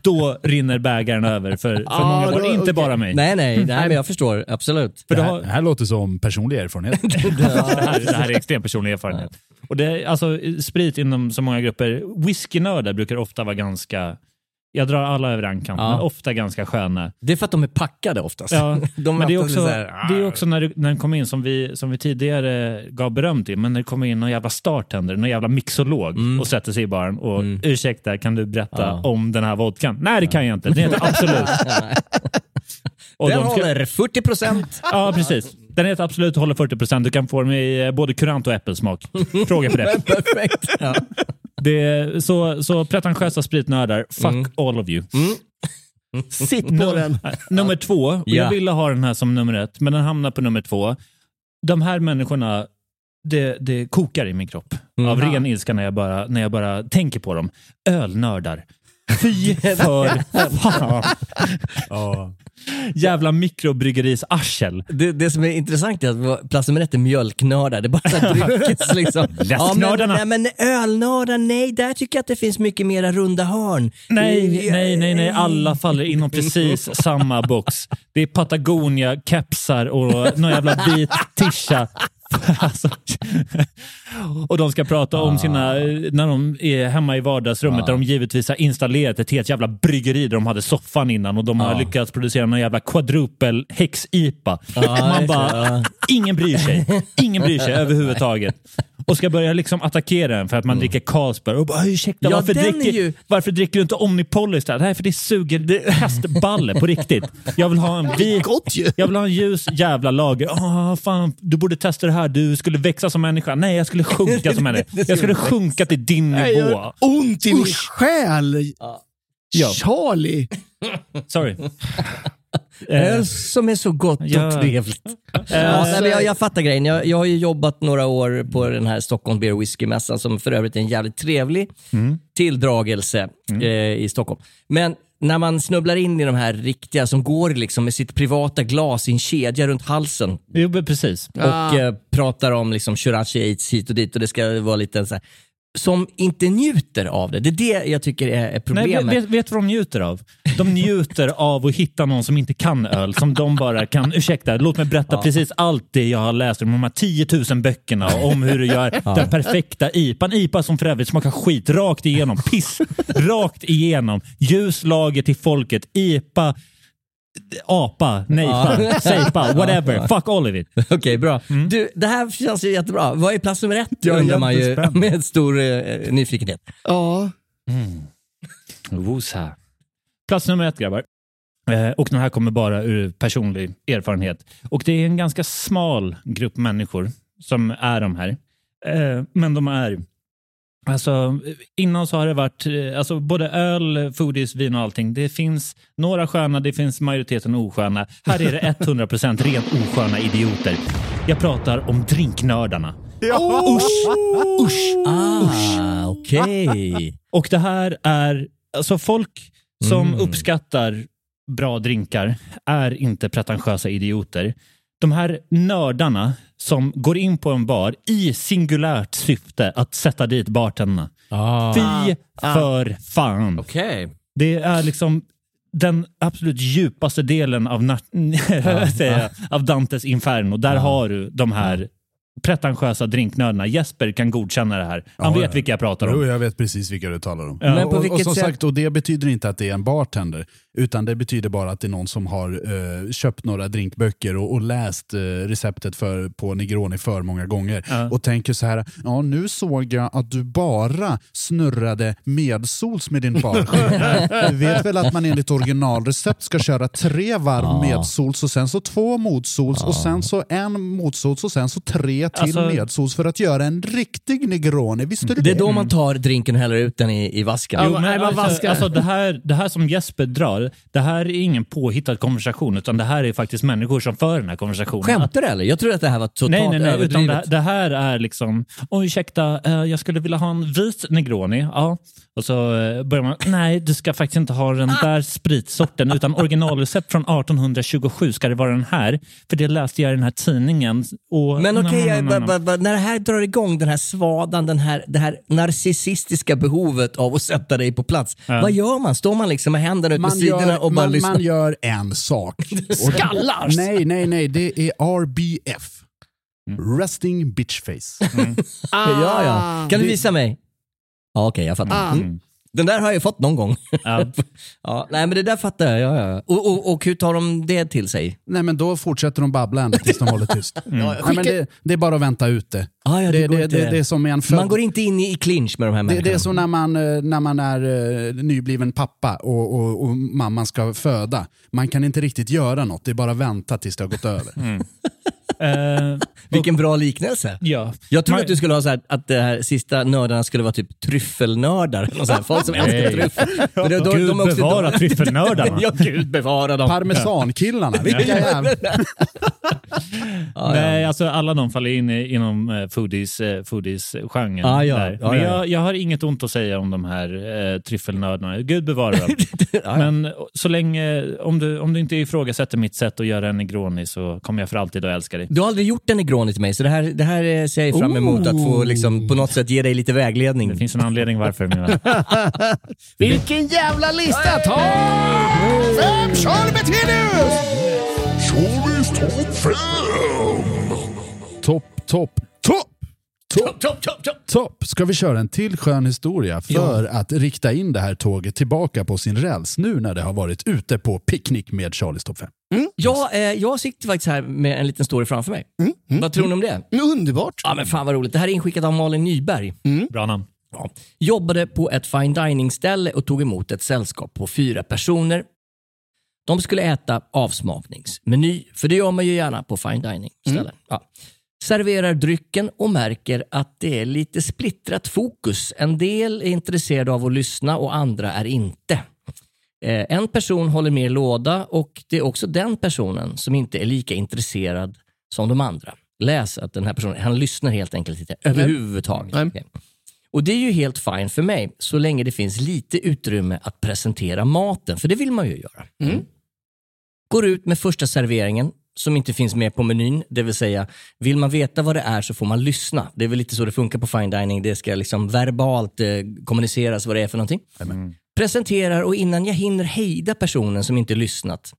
då rinner bägaren över för, för Ja, många barn, då- inte okej. bara mig. Nej, nej, nej, men jag förstår. Absolut. För det, här, det här låter som personlig erfarenhet. (laughs) (laughs) det, här, det här är extremt personlig erfarenhet. Och det, alltså, sprit inom så många grupper. Whiskynördar brukar ofta vara ganska, jag drar alla över en kant, Ja. men ofta ganska sköna. Det är för att de är packade oftast. Ja, (laughs) De men det är också, så här, det är också när, det- när den kom in, som vi, som vi tidigare gav beröm till, men när det kommer in någon jävla startender, någon jävla mixolog och sätter sig i baren och ursäkta, kan du berätta Mm. Ja. om den här vodkan? Nej, det kan jag inte. Den heter (laughs) Absolut. (laughs) och Den de ska- håller 40 procent. Ja, precis. Den heter Absolut och håller 40 procent. Du kan få den i eh, både kurant och äppelsmak. Fråga för det. Perfekt. Ja. Det är, så, så pretentiösa spritnördar, fuck Mm. all of you. Sitt på Num- den. Nummer två, och Ja. jag ville ha den här som nummer ett, men den hamnar på nummer två. De här människorna, det, det kokar i min kropp av ren ilska när jag, bara, när jag bara tänker på dem. Ölnördar. Fy (laughs) för fan. Jävla mikrobryggeriers arsel. Det, det som är intressant är att plats nummer ett är mjölknördar. Det är bara dryckes (laughs) liksom. Läsknördarna. Ja, men, nej, men ölnördar, nej, där tycker jag att det finns mycket mera runda hörn. Nej, nej, nej, nej. Alla faller inom precis (laughs) samma box. Det är Patagonia, kepsar och någon jävla vit tisha. (laughs) Alltså, och de ska prata om sina, när de är hemma i vardagsrummet, där de givetvis har installerat ett helt jävla bryggeri där de hade soffan innan och de har lyckats producera någon jävla quadrupel häx-IPA. Man bara, ingen bryr sig. Ingen bryr sig överhuvudtaget. Och ska börja liksom attackera den för att man dricker Carlsberg. Och bara, ursäkta, Ja, varför, är dricker, ju- varför dricker du inte Omnipol istället? Nej, för det suger det hästballe på riktigt. Jag vill ha en vit, Gott ju. jag vill ha en ljus jävla lager. Åh, fan, du borde testa det här. Du skulle växa som människa. Nej, jag skulle sjunka som människa. (laughs) Jag skulle sjunka till din nivå. gör ont i min själ. Ja. Charlie. Sorry. (laughs) Öl som är så gott och Ja. trevligt. Ja, nej, men jag, jag fattar grejen. Jag, jag har ju jobbat några år på den här Stockholm Beer Whisky-mässan som för övrigt är en jävligt trevlig tilldragelse eh, i Stockholm. Men när man snubblar in i de här riktiga som går liksom med sitt privata glas i en kedja runt halsen Jo, precis. och eh, pratar om liksom Shirachi Aids hit och dit och det ska vara lite så här, som inte njuter av det. Det är det jag tycker är, är Nej, problemet. vet, vet, vad de njuter av? De njuter av att hitta någon som inte kan öl, som de bara kan, ursäkta, låt mig berätta precis allt det jag har läst om de här 10 000 böckerna om hur du gör den perfekta IPA. En IPA som för övrigt smakar skit rakt igenom, piss, rakt igenom. Ljus lager till folket, IPA, apa, nejpa, sejpa, (laughs) whatever. Fuck all of it. Okej, bra. Mm. Du, det här känns ju jättebra. Vad är plats nummer ett? Jag är undrar man ju (laughs) med stor eh, nyfikenhet. Ja. Wosa. Plats nummer ett grabbar. Eh, och den här kommer bara ur personlig erfarenhet. Och det är en ganska smal grupp människor som är de här. Eh, men de är Alltså, innan så har det varit eh, alltså, både öl, foodies, vin och allting. Det finns några sköna, det finns majoriteten osköna. Här är det 100% rent osköna idioter. Jag pratar om drinknördarna. Usch! Usch! Ah, okej. Och det här är, alltså folk som Mm. uppskattar bra drinkar är inte pretentiösa idioter. De här nördarna som går in på en bar i singulärt syfte att sätta dit bartenderna. Ah. Fy för fan. Okej. Det är liksom den absolut djupaste delen av, säger (laughs) jag, av Dantes Inferno. Där har du de här pretentiösa drinknördarna. Jesper kan godkänna det här. Han Ja, vet ja. vilka jag pratar Jo, om. jag vet precis vilka du talar om. Ja. Men på och, och vilket som sätt- sagt, och det betyder inte att det är en bartender, utan det betyder bara att det är någon som har eh, köpt några drinkböcker och, och läst eh, receptet för, på Negroni för många gånger Ja. och tänker så här, ja nu såg jag att du bara snurrade medsols med din barskärm. (laughs) Du vet väl att man enligt originalrecept ska köra tre varv Ja. medsols och sen så två motsols och sen så en motsols och sen så tre till Alltså- medsols för att göra en riktig Negroni. Visste du Det är då man tar drinken och häller ut den i, i vasken. Jo, Ja, men, nej, alltså, vaskar. alltså det, här, det här som Jesper drar, det här är ingen påhittad konversation utan det här är faktiskt människor som för den här konversationen. Skämtar du eller? Jag tror att det här var totalt Nej, nej, nej. Utan det, det här är liksom, oj ursäkta, eh, jag skulle vilja ha en vit Negroni. Ja. Och så eh, börjar man, nej du ska faktiskt inte ha den där spritsorten utan originalrecept från 1827 ska det vara den här. För det läste jag i den här tidningen. Och, Men okej, ba- när det här drar igång, den här svadan, den här, det här narcissistiska behovet av att sätta dig på plats. Ja. Vad gör man? Står man liksom med händerna ut på man sidorna gör, och bara man, lyssnar? man gör en sak. (laughs) Skallar! Nej, nej, nej. Det är RBF. Resting bitch face. (laughs) Ja, ja. Kan du visa mig? Ja, okej, jag fattar. Ah. Mm. Den där har jag ju fått någon gång. Ja. (laughs) ja, nej, men det där fattar jag. Ja, ja. Och, och, och hur tar de det till sig? Nej, men då fortsätter de babbla ända tills de håller tyst. (laughs) Nej, men det, det är bara att vänta ut det. Ah, ja, det det, inte. det, det är som en född... Man går inte in i, clinch med de här det, människorna. det är som när man, eh, när man är eh, nybliven pappa och, och, och mamman ska föda. Man kan inte riktigt göra något, det är bara att vänta tills det har gått över. Eh, Vilken bra liknelse. ja. Jag trodde att du skulle ha så här, att det här sista nördarna skulle vara typ tryffelnördar. Så här, folk som älskar tryffel. Men Gud de är också- bevara tryffelnördarna. (laughs) ja, gud bevara dem. Parmesankillarna, vilka jävla... (laughs) Ja, Nej, ja. alltså alla de faller in i- inom eh, foodies, eh, foodies-genren. Ah, ja. Ja, Men ja. jag, jag har inget ont att säga om de här eh, tryffelnördarna. Gud bevara dem. (laughs) Men så länge, om du, om du inte ifrågasätter mitt sätt att göra en negroni så kommer jag för alltid att älska dig. Du har aldrig gjort en negroni till mig, så det här, det här eh, ser jag fram emot att få liksom, på något sätt ge dig lite vägledning. Det finns en anledning varför. Min vän. (laughs) Vilken jävla lista! Ta fem Charlie Bettelius! Showbiz topp fem! Topp, topp, topp! Topp, topp, topp, topp! Topp! Ska vi köra en till skön historia för att rikta in det här tåget tillbaka på sin räls nu när det har varit ute på picknick med Charlies topp fem? Ja, eh, jag sitter faktiskt här med en liten story framför mig. Vad tror ni om det? Mm, Underbart. Ja, men fan vad roligt. Det här är inskickat av Malin Nyberg. Bra namn. Ja. Jobbade på ett fine dining-ställe och tog emot ett sällskap på fyra personer. De skulle äta avsmakningsmeny, för det gör man ju gärna på fine dining-ställen. Ja. Serverar drycken och märker att det är lite splittrat fokus. En del är intresserade av att lyssna och andra är inte. Eh, En person håller mer låda och det är också den personen som inte är lika intresserad som de andra. Läs att den här personen, han lyssnar helt enkelt inte överhuvudtaget. Nej. Och det är ju helt fine för mig, så länge det finns lite utrymme att presentera maten, för det vill man ju göra. Går ut med första serveringen, som inte finns med på menyn. Det vill säga, vill man veta vad det är så får man lyssna. Det är väl lite så det funkar på fine dining. Det ska liksom verbalt eh, kommuniceras vad det är för någonting. Presenterar och innan jag hinner hejda personen som inte lyssnat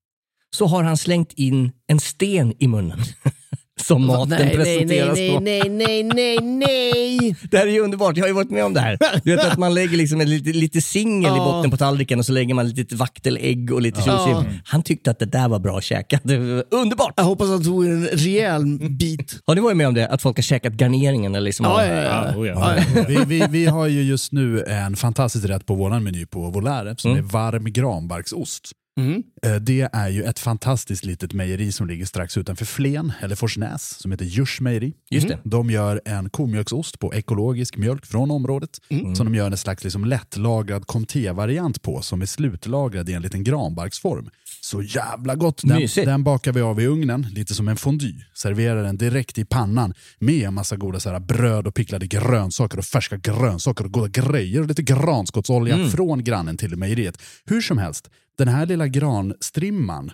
så har han slängt in en sten i munnen. (laughs) som maten nej, nej, nej, presenteras nej, på. nej, nej, nej, nej. (laughs) Det här är ju underbart, jag har ju varit med om det här. (laughs) Du vet att man lägger liksom en lite, lite singel i botten på tallriken och så lägger man lite vaktelägg och lite Ja. tjosim. Han tyckte att det där var bra att käka. Det var underbart! Jag hoppas att han tog en rejäl bit. Har ni varit med om det? Att folk har käkat garneringen? Eller liksom Ja, ja, ja. Ja, oh ja. Vi, vi, vi har ju just nu en fantastisk rätt på vår meny på Volare som Mm. är varm granbarksost. Mm. Det är ju ett fantastiskt litet mejeri som ligger strax utanför Flen, eller Forsnäs, som heter Djurs mejeri. Just det. De gör en komjölksost på ekologisk mjölk från området Mm. som de gör en slags liksom lättlagrad comté-variant på som är slutlagrad i en liten granbarksform. Så jävla gott! Den, Mysigt. den bakar vi av i ugnen, lite som en fondue. Serverar den direkt i pannan med en massa goda så här, bröd och picklade grönsaker och färska grönsaker och goda grejer och lite granskottsolja Mm. från grannen till mejeriet. Hur som helst, den här lilla granstrimman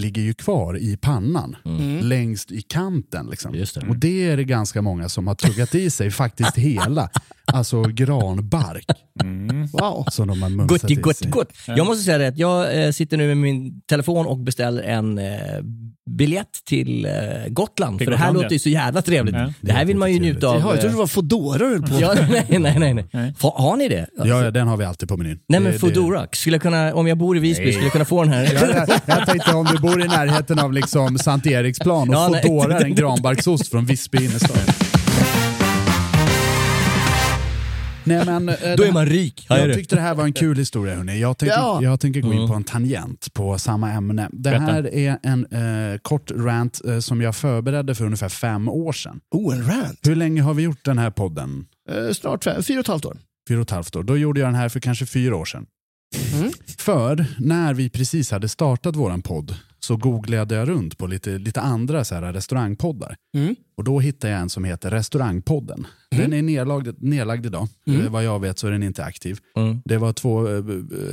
ligger ju kvar i pannan längst i kanten. Liksom. Mm. Just det. Och det är det ganska många som har tuggat i sig faktiskt hela. Alltså granbark Wow. som de har mumsat Gott, i gott, sig. gott. Jag måste säga det att jag eh, sitter nu med min telefon och beställer en eh, biljett till eh, Gotland. Till för det här Gotland, låter ju så jävla trevligt. Ja. Det här vill man ju njuta av. Jaha, jag trodde eh, det var Foodora du på Ja, (laughs) nej, nej, nej. nej. Har ni det? Ja, ja, den har vi alltid på menyn. Nej men Foodora, skulle jag kunna, om jag bor i Visby, Nej. skulle jag kunna få den här? Ja, jag, jag tänkte om du bor i närheten av liksom Sankt Eriksplan och Ja. Foodora en (laughs) granbarksost från Visby innerstad. Nej, men, eh, Då är man rik. Jag det? tyckte det här var en kul historia. Hörni. Jag, tänker, Ja. jag tänker gå in Mm. på en tangent på samma ämne. Det här är en eh, kort rant eh, som jag förberedde för ungefär fem år sedan. Oh, en rant. Hur länge har vi gjort den här podden? Eh, snart fem, fyra och ett halvt år. Fyra och ett halvt år. Då gjorde jag den här för kanske fyra år sedan. Mm. För när vi precis hade startat våran podd så googlade jag runt på lite, lite andra så här restaurangpoddar. Mm. Och då hittade jag en som heter Restaurangpodden. Den är nedlagd, nedlagd idag. Mm. Eh, vad jag vet så är den inte aktiv. Mm. Det var två eh,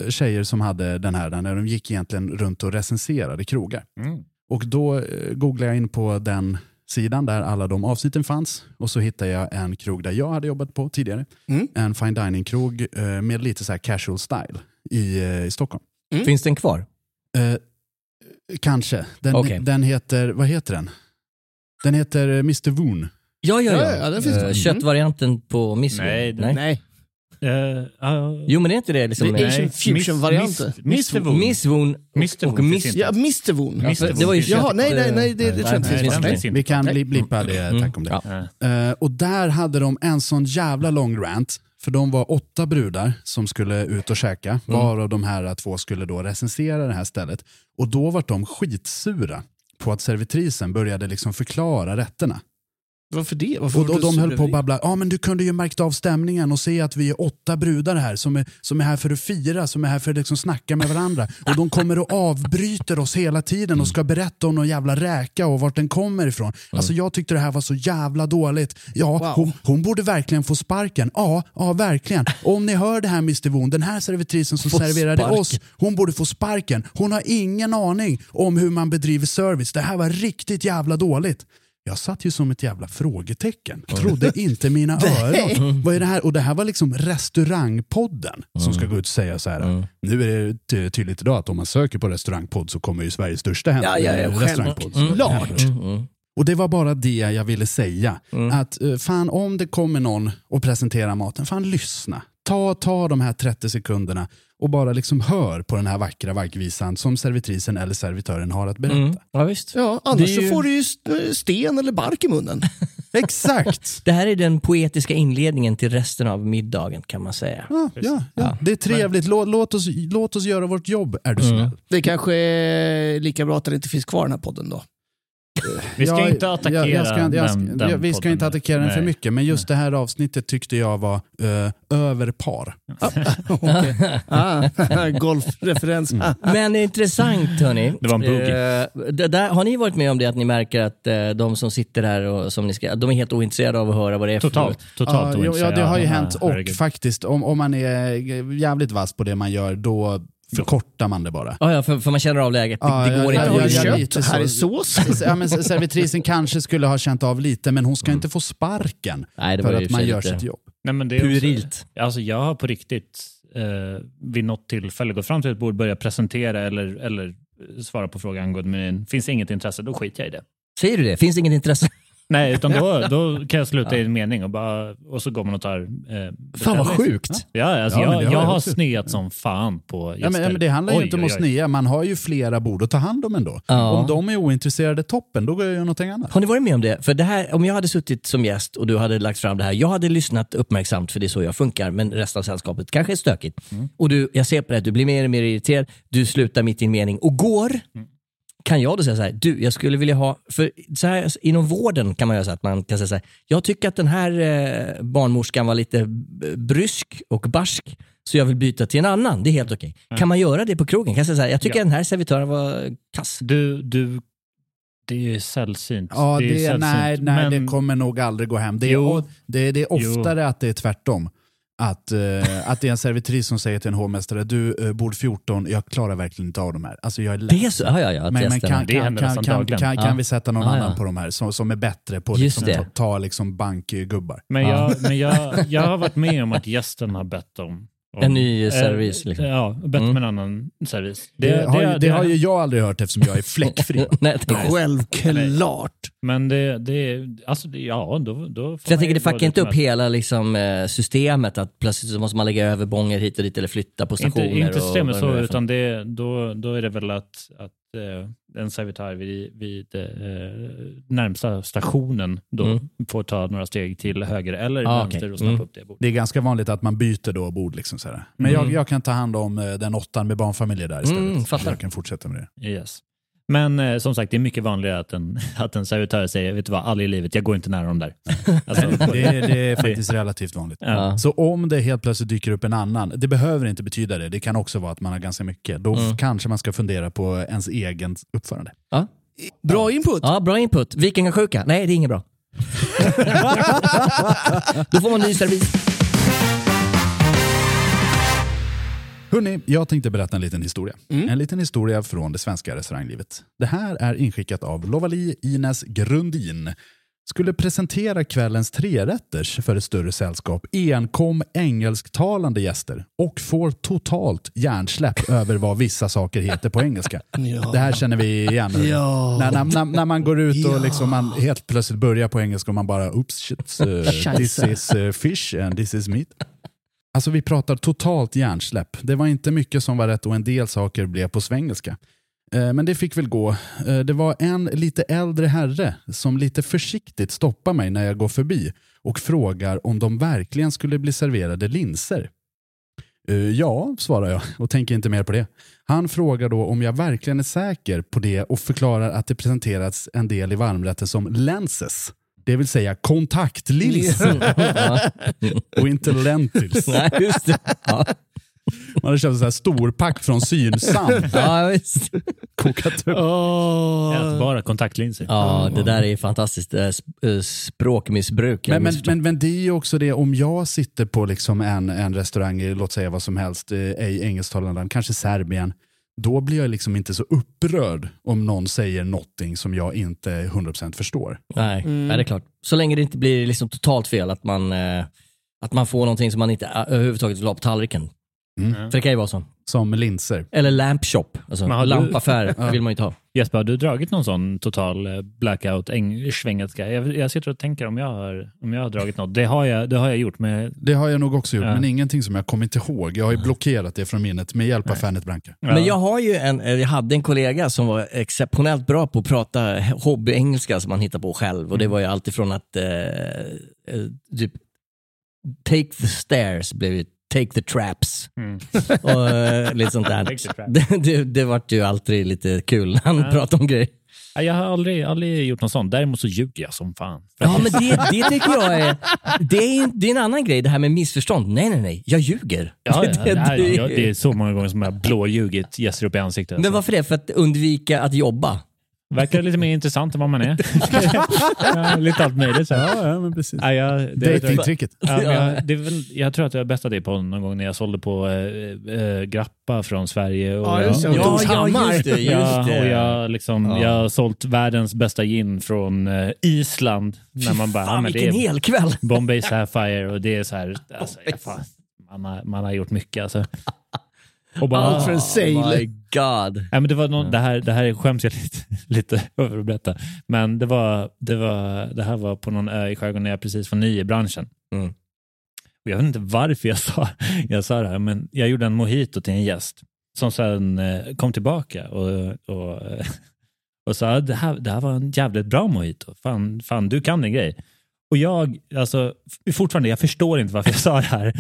tjejer som hade den här, där de gick egentligen runt och recenserade krogar. Mm. Och då eh, googlade jag in på den sidan där alla de avsnitten fanns och så hittade jag en krog där jag hade jobbat på tidigare. Mm. En fine dining-krog med lite så här casual style i, eh, i Stockholm. Finns den kvar? Eh, kanske. Den, Okej. den heter, vad heter den? Den heter eh, Mr. Woon. Ja, ja, Ja, ja. ja, den finns kvar. Köttvarianten på Miss Nej, Nej. Nej, Eh, ja, Jo, men det är inte det liksom... Det är Asian fusion-varianter. Miss-. Woon. Miss Woon och, Miss... ja, Mr. Woon. Mr. Det var ju. Jaha, nej, nej, nej, det, det tror jag inte finns. Vi kan blippa det, Mm. tack om det. Ja. Eh, och där hade de en sån jävla lång rant. För de var åtta brudar som skulle ut och käka, Mm. varav de här två skulle då recensera det här stället. Och då var de skitsura på att servitrisen började liksom förklara rätterna. Varför det? Varför Och, och de höll på att babbla, ja men du kunde ju märkt av stämningen och se att vi är åtta brudar här som är, som är här för att fira, som är här för att liksom snacka med varandra. Och de kommer och avbryter oss hela tiden och ska berätta om någon jävla räka och vart den kommer ifrån. Alltså jag tyckte det här var så jävla dåligt. Ja, hon, hon borde verkligen få sparken. Ja, ja verkligen. Och om ni hör det här Mr Woon, den här servitrisen som Få serverade sparken. oss, hon borde få sparken. Hon har ingen aning om hur man bedriver service. Det här var riktigt jävla dåligt. Jag satt ju som ett jävla frågetecken. Trodde inte mina (laughs) öron. Vad är det här? Och det här var liksom restaurangpodden som ska gå ut och säga så här. Nu är det ty- tydligt idag att om man söker på restaurangpodd så kommer ju Sveriges största hem- Ja, ja, ja, eh, restaurangpodd. självklart. Såklart. Och det var bara det jag ville säga. Att eh, fan om det kommer någon och presenterar maten, fan lyssna. Ta, ta de här 30 sekunderna och bara liksom hör på den här vackra vaggvisan som servitrisen eller servitören har att berätta. Mm. Ja, visst. Ja, annars ju- så får du ju st- sten eller bark i munnen. (laughs) Exakt! (laughs) Det här är den poetiska inledningen till resten av middagen kan man säga. Ja, ja, ja. Det är trevligt. Låt, låt, oss, låt oss göra vårt jobb, är du snäll. Det kanske är lika bra att den inte finns kvar den här podden då. Vi ska Jag- inte attackera jag, jag ska, jag, den, den jag, Vi ska inte attackera den för mycket, men just det här avsnittet tyckte jag var eh, över par. (laughs) Ah, (laughs) golfreferens. Mm. Men intressant hörni. Det var en boogie. Det där, har ni varit med om det att ni märker att eh, de som sitter här och som ni ska, de är helt ointresserade av att höra vad det är Totalt. för... Totalt Ja, ja, det har ju hänt. Och herregud. faktiskt, om, om man är jävligt vass på det man gör, då förkortar man det bara. Ja, ja för, för man känner av läget. Det, Ja, det går ja, inte att ja, göra. lite Här är så. sås. (laughs) Ja, men servitrisen kanske skulle ha känt av lite, men hon ska inte få sparken Nej, det för att man gör lite sitt jobb. Nej, men det är också- Purilt. Alltså jag har på riktigt eh, vid något tillfälle gått fram till ett bord, börjat presentera eller, eller svara på frågan angående menyn. Finns det inget intresse, då skiter jag i det. Säger du det? Finns det inget intresse? Nej, utan då, (laughs) då kan jag sluta i en mening och, bara, och så går man och tar... Eh, Fan vad sjukt. Ja, alltså Ja, jag, jag jag har sneat som fan på gäster. Ja, men, ja, men det handlar ju inte om att snea, man har ju flera bord att ta hand om ändå. Ja. Om de är ointresserade, toppen, då går jag göra någonting annat. Har ni varit med om det? För det här, om jag hade suttit som gäst och du hade lagt fram det här, jag hade lyssnat uppmärksamt för det är så jag funkar, men resten av sällskapet kanske är stökigt. Och du, jag ser på det, du blir mer och mer irriterad, du slutar mitt i en mening och går. Kan jag då säga så här, du jag skulle vilja ha, för så här, inom vården kan man göra så att man kan säga så här, jag tycker att den här eh, barnmorskan var lite brysk och barsk, så jag vill byta till en annan. Det är helt okej. Kan man göra det på krogen? Kan jag säga så här, jag tycker Ja. den här servitören var kass. Du, du, det är sällsynt. Ja, är ju det, sällsynt. nej, nej men, det kommer nog aldrig gå hem. Det är, Jo. det, det är oftare att det är tvärtom. Att, eh, att det är en servitris som säger till en hovmästare, du, eh, bord 14, jag klarar verkligen inte av de här. Alltså jag är Det är så? Ja, ja, ja. att Men, men kan, Det kan, kan, kan, kan, kan Ja. vi sätta någon ja. annan på de här som, som är bättre på att liksom, ta, ta liksom bankgubbar? men, Ja. jag, men jag, (laughs) jag har varit med om att gästen har bett om En ny service, liksom. Ja, bett Mm. om en annan service. Det, har, ju, det har ju jag aldrig hört eftersom jag är fläckfri. (laughs) Nej, Självklart. Men det, det, alltså det, ja, då, då får jag tänker det fuckar inte upp med. hela liksom, eh, systemet att plötsligt så måste man lägga över bånger hit och dit eller flytta på Inte, stationer. inte och systemet vad så, det utan det, då, då är det väl att, att eh, en servitör vid, vid eh, närmsta stationen då Mm. får ta några steg till höger eller Ah, vänster okej. och snappa Mm. upp det bordet. Det är ganska vanligt att man byter då bord. Liksom så här. Men Mm. jag, jag kan ta hand om eh, den åttan med barnfamiljer där istället. Mm, fattar. jag kan fortsätta med det. Yes. Men eh, som sagt, det är mycket vanligare att en, (laughs) att en servitör säger, vet du vad, aldrig i livet, jag går inte nära dem där. Alltså, (laughs) Det, är- det är (laughs) faktiskt relativt vanligt. Ja. Så om det helt plötsligt dyker upp en annan, det behöver inte betyda det, det kan också vara att man har ganska mycket. Då Mm. kanske man ska fundera på ens egen uppförande. Ja. Bra input. ja, bra input. Vikingasjuka? Nej, det är inget bra. Då får man ny servis. Hörrni, jag tänkte berätta en liten historia. En liten historia från det svenska restauranglivet. Det här är inskickat av Lovali Ines Grundin. Skulle presentera kvällens trerätters för ett större sällskap enkom engelsktalande gäster och får totalt hjärnsläpp (laughs) över vad vissa saker heter på engelska. Ja. Det här känner vi igen. Ja. När, när, när, man går ut och liksom man helt plötsligt börjar på engelska och man bara oops shit, uh, this is uh, fish and this is meat. Alltså vi pratar totalt hjärnsläpp. Det var inte mycket som var rätt och en del saker blev på svengelska. Eh, men det fick väl gå. Eh, det var en lite äldre herre som lite försiktigt stoppar mig när jag går förbi och frågar om de verkligen skulle bli serverade linser. Eh, ja, svarar jag och tänker inte mer på det. Han frågar då om jag verkligen är säker på det och förklarar att det presenterats en del i varmrätten som lenses. Det vill säga kontaktlinser. och inte lentils. Nej, just det. Ja. Man hade köpt en sån här storpack från Synsam. Ja, visst. Kokat upp. Ät bara kontaktlinser. Ja, det där är fantastiskt. eh, eh, Språkmissbruk. Men, men, men, men det är ju också det, om jag sitter på liksom en, en restaurang i, låt säga vad som helst, eh, ej engelsktalande land, kanske Serbien, då blir jag liksom inte så upprörd om någon säger någonting som jag inte 100% förstår. Nej, Mm. nej, det är klart. Så länge det inte blir liksom totalt fel, att man, eh, att man får någonting som man inte eh, överhuvudtaget vill ha på tallriken. Mm. För det kan ju vara så. Som linser. Eller lamp shop. Alltså, Men har du- lampaffär (laughs) Ja. vill man ju inte ha. Jesper, har du dragit någon sån total eh, blackout engelska? Jag, jag sitter och tänker om jag har, om jag har dragit något. Det har jag, det har jag gjort. Men, Det har jag nog också gjort, Ja. men ingenting som jag kommit ihåg. Jag har ju blockerat det från minnet med hjälp av Fanet Branca. ja. Men jag har ju en, eh, jag hade en kollega som var exceptionellt bra på att prata hobbyengelska som man hittar på själv. Och det var ju alltifrån att eh, eh, typ, take the stairs blev ju take the traps. Mm. (laughs) Och eh, lite sånt där. Det, det, det vart ju alltid lite kul när han Ja. pratade om grejer. Ja, Jag har aldrig, aldrig gjort något sånt. Däremot så ljuger jag som fan. Ja, men det, det tycker jag är, det är, en- det är en annan grej, det här med missförstånd. Nej, nej, nej, jag ljuger. Ja, ja, (laughs) Det- här, det- är så många gånger som jag blåljugit gäster upp i ansiktet. Men varför det? För att undvika att jobba? Verkar lite mer intressant än vad man är. ja, (laughs) lite allt möjligt. Så. Ja, ja men precis. Ja, jag, det, Datingtricket. Ja, jag, det är väl, jag tror att jag bästade det på någon gång när jag sålde på äh, äh, Grappa från Sverige. Och Ja, just det. Ja, ja, Torshammar. just det. Just Ja, det. och jag, liksom, Ja. jag har sålt världens bästa gin från eh, Island. När man bara, ja, Fan, men det vilken är hel kväll! Bombay Sapphire och det är så här, alltså, jag, fan, man, har, man har gjort mycket alltså. (laughs) Och bara, Allt för en sale. Oh my god. Ja, men det, var någon, det, här, det här skäms jag lite, (laughs) lite över att berätta. Men det, var, det, var, det här var på någon ö i skärgården när jag precis var ny i branschen. Mm. Och jag vet inte varför jag sa, (laughs) jag sa det här, men jag gjorde en mojito till en gäst som sen eh, kom tillbaka och, och, (laughs) och sa det här, det här var en jävligt bra mojito. Fan, fan, du kan din grej. Och jag, alltså, fortfarande, jag förstår inte varför jag sa det här.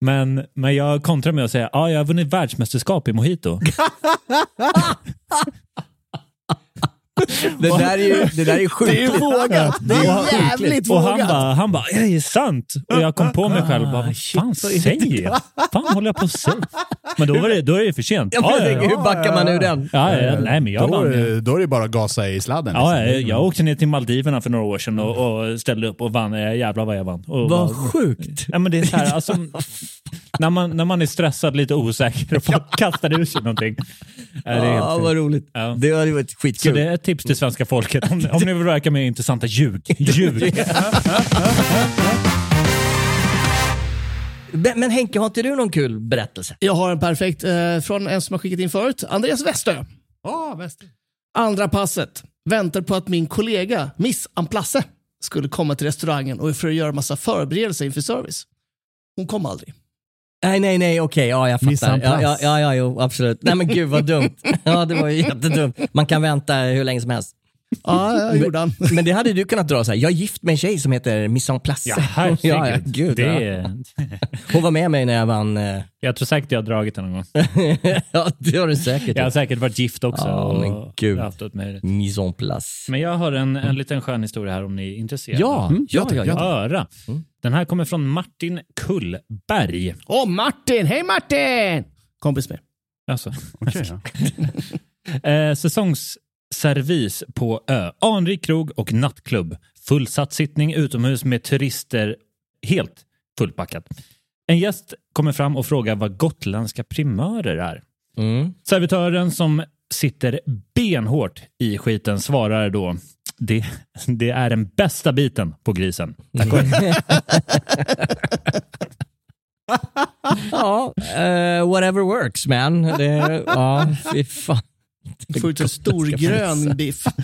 Men, men jag kontrar med att säga, ja, jag har vunnit världsmästerskap i mojito. (laughs) (laughs) Det där är ju det där är ju sjukt. Det är vågat. Det är jävligt Och han vågat. bara, han bara, är det sant? Och jag kom på mig själv, bara, vad fan säger jag? fan håller jag på att säga? Men då, var det, då är det för sent. Jag bara tänker, hur backar man ur den? Ja, ja, nej, men jag Då, vann. är- då är det bara att gasa i sladden. Ja, liksom. jag, jag åkte ner till Maldiverna för några år sedan och, och ställde upp och vann. Jag Jävlar vad jag vann. Och Vad bara- sjukt. Ja, men det är så här, alltså, (laughs) när, man, när man är stressad, lite osäker och folk kastar ur sig någonting. Ja, det är vad roligt. Ja. Det hade varit Så skitkul. det är ett tips till svenska folket. Om, om ni vill verka mer intressanta, ljug. ljug. Men, men Henke, har inte du någon kul berättelse? Jag har en perfekt eh, från en som har skickat in förut. Andreas Westö. Väst. Andra passet. Väntar på att min kollega, Miss Amplasse, skulle komma till restaurangen och för att göra massa förberedelser inför service. Hon kom aldrig. Nej, nej, nej, okej, ja jag fattar. Ja, ja, ja, ja, jo, absolut. Nej men gud vad dumt. (laughs) Ja, det var ju jättedumt. Man kan vänta hur länge som helst. Ja, det gjorde han. Men det hade du kunnat dra så här. Jag är gift med en tjej som heter Miss en Place. Ja, herregud. ja, ja, gud, det ja. är, (laughs) Hon var med mig när jag vann. eh, jag tror säkert jag har dragit den någon gång. (laughs) ja, det har du säkert. Jag har säkert varit gift också. Ja, och men gud. en place. Men jag har en, en liten skön historia här om ni är intresserade. Ja, Mm, ja, jag ja, jag ja. Höra. Den här kommer från Martin Kullberg. Åh, Martin! Hej Martin! Kompis med. Alltså. (laughs) Okej, ja. Eh, säsongsservis på ö. Anrik krog och nattklubb. Fullsatt sittning utomhus med turister. Helt fullpackat. En gäst kommer fram och frågar vad gotländska primörer är. Mm. Servitören som sitter benhårt i skiten svarar då det, det är den bästa biten på grisen. Tack och. (laughs) Ja, eh, whatever works man. Det, ja, fy fan. Du får ut en stor grön biff. (laughs)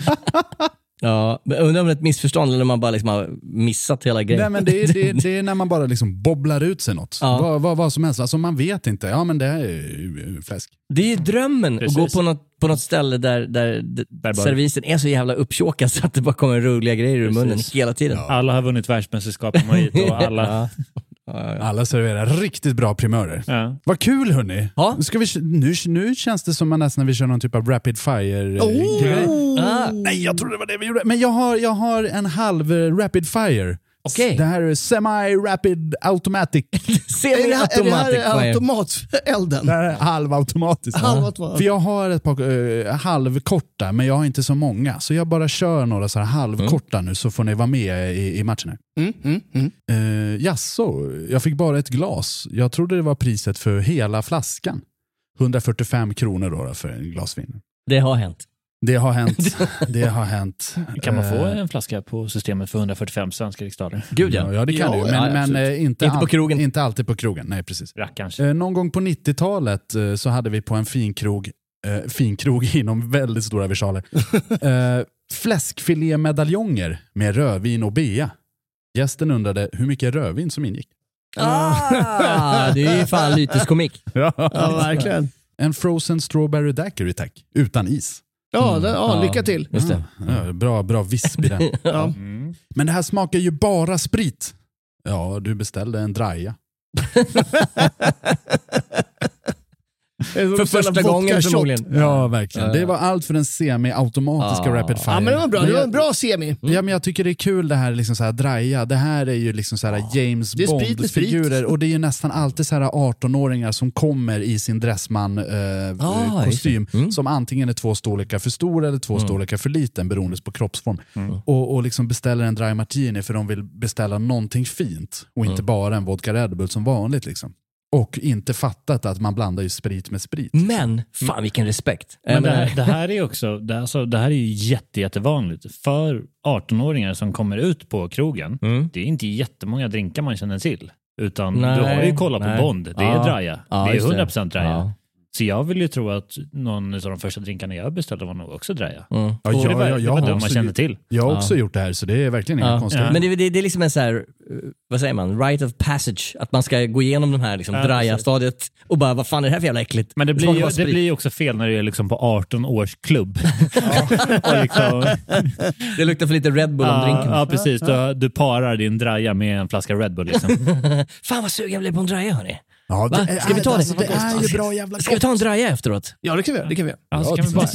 Ja, men undrar om det är ett missförstånd eller om man bara liksom har missat hela grejen. Nej, men det, är, det, är- det är när man bara liksom bobblar ut sig något. Ja. Vad, vad, vad som helst. Alltså man vet inte. Ja, men det är ju fläsk. Det är ju drömmen Precis. att gå på något, på något ställe där, där, d- bara- servisen är så jävla upptjåkad så att det bara kommer roliga grejer ur Precis. munnen hela tiden. Alla har vunnit världsmästerskap i mojito och alla... (laughs) Ja. Alla serverar riktigt bra primörer. Ja. Vad kul hörni! Ja. Nu, ska vi, nu, nu känns det som man nästan vill köra någon typ av rapid fire Oh! grej. Ah. Nej, jag trodde det var det vi gjorde. Men jag har, jag har en halv eh, rapid fire. Okej. Det här är semi-rapid automatic. (laughs) Är det, här- är det Semi-automatic här fire. automatelden? Det här är halvautomatiskt. (laughs) Halvautomat. För jag har ett par eh, halvkorta, men jag har inte så många. Så jag bara kör några så här halvkorta nu så får ni vara med i, i matchen. Här. Mm, mm, mm. Uh, jaså, jag fick bara ett glas. Jag trodde det var priset för hela flaskan. 145 kronor då, då för en glas vin. Det har hänt. Det har hänt. (laughs) Det har hänt. Kan man få Eh, en flaska på systemet för 145 svenska riksdaler? Gud Ja, ja, det kan Ja, du ju. ja, Men, men eh, inte, Inte på all- krogen. inte alltid på krogen. Nej, precis. Rackarns. Eh, någon gång på 90-talet eh, så hade vi på en finkrog, eh, finkrog (laughs) inom väldigt stora versaler, (laughs) fläskfilémedaljonger med rödvin och bea. Gästen undrade hur mycket rödvin som ingick. Ah, det är ju fan lyteskomik. Ja, verkligen. En frozen strawberry daiquiri tack, utan is. Ja, det, ja, Ja. lycka till. Just det. Ja, bra, bra visp i den. (laughs) Ja. Mm. Men det här smakar ju bara sprit. Ja, du beställde en draja. (laughs) För första gången förmodligen. Ja, verkligen. Ja, Det var allt för den semi-automatiska Ja. rapid fire. Ja, men det var bra. Det var en bra semi. Ja, men jag tycker det är kul det här, liksom så här draja. Det här är ju liksom så här James Det är sprit med sprit. Bond-figurer och det är ju nästan alltid så här 18-åringar som kommer i sin Ah, Dressman-kostym just det. Mm. som antingen är två storlekar för stor eller två storlekar för liten beroende på kroppsform. Mm. Och, och liksom beställer en dry martini för de vill beställa någonting fint och inte Mm. bara en vodka Red Bull som vanligt. Liksom. Och inte fattat att man blandar ju sprit med sprit. Men, fan vilken respekt. Men det, här, det här är ju också, det, här- alltså, det här är ju jätte, jättevanligt. För 18-åringar som kommer ut på krogen, Mm. det är inte jättemånga drinkar man känner till. Utan Nej, du har ju kollat nej. på Bond, det är Ja. draja. Ja, det är just det. 100% draja. Ja. Så jag vill ju tro att någon av de första drinkarna jag beställde var nog också draja. Mm. Ja, Och det var, ja, det jag var har de man också- känner till. Jag har Ja. också gjort det här så det är verkligen inga Ja. konstigheter. Men det, det, det är liksom en så här, eh, vad säger man, rite of passage. Att man ska gå igenom de här liksom, Ja, draja-stadiet och bara, vad fan är det här för jävla äckligt? Men det blir, ju, det blir också fel när det är liksom på 18 års klubb. (laughs) (laughs) liksom, (laughs) Det luktar för lite Red Bull om ja, drinken. ja, precis. Du, du parar din draja med en flaska Red Bull. Liksom. Fan vad sugen jag blev på en draja hörni. Ja, det Ska vi ta det? alltså, det är ju bra jävla Ska vi ta en draja efteråt? Ja, det kan vi göra. Det kan vi göra. Ja, så kan vi bara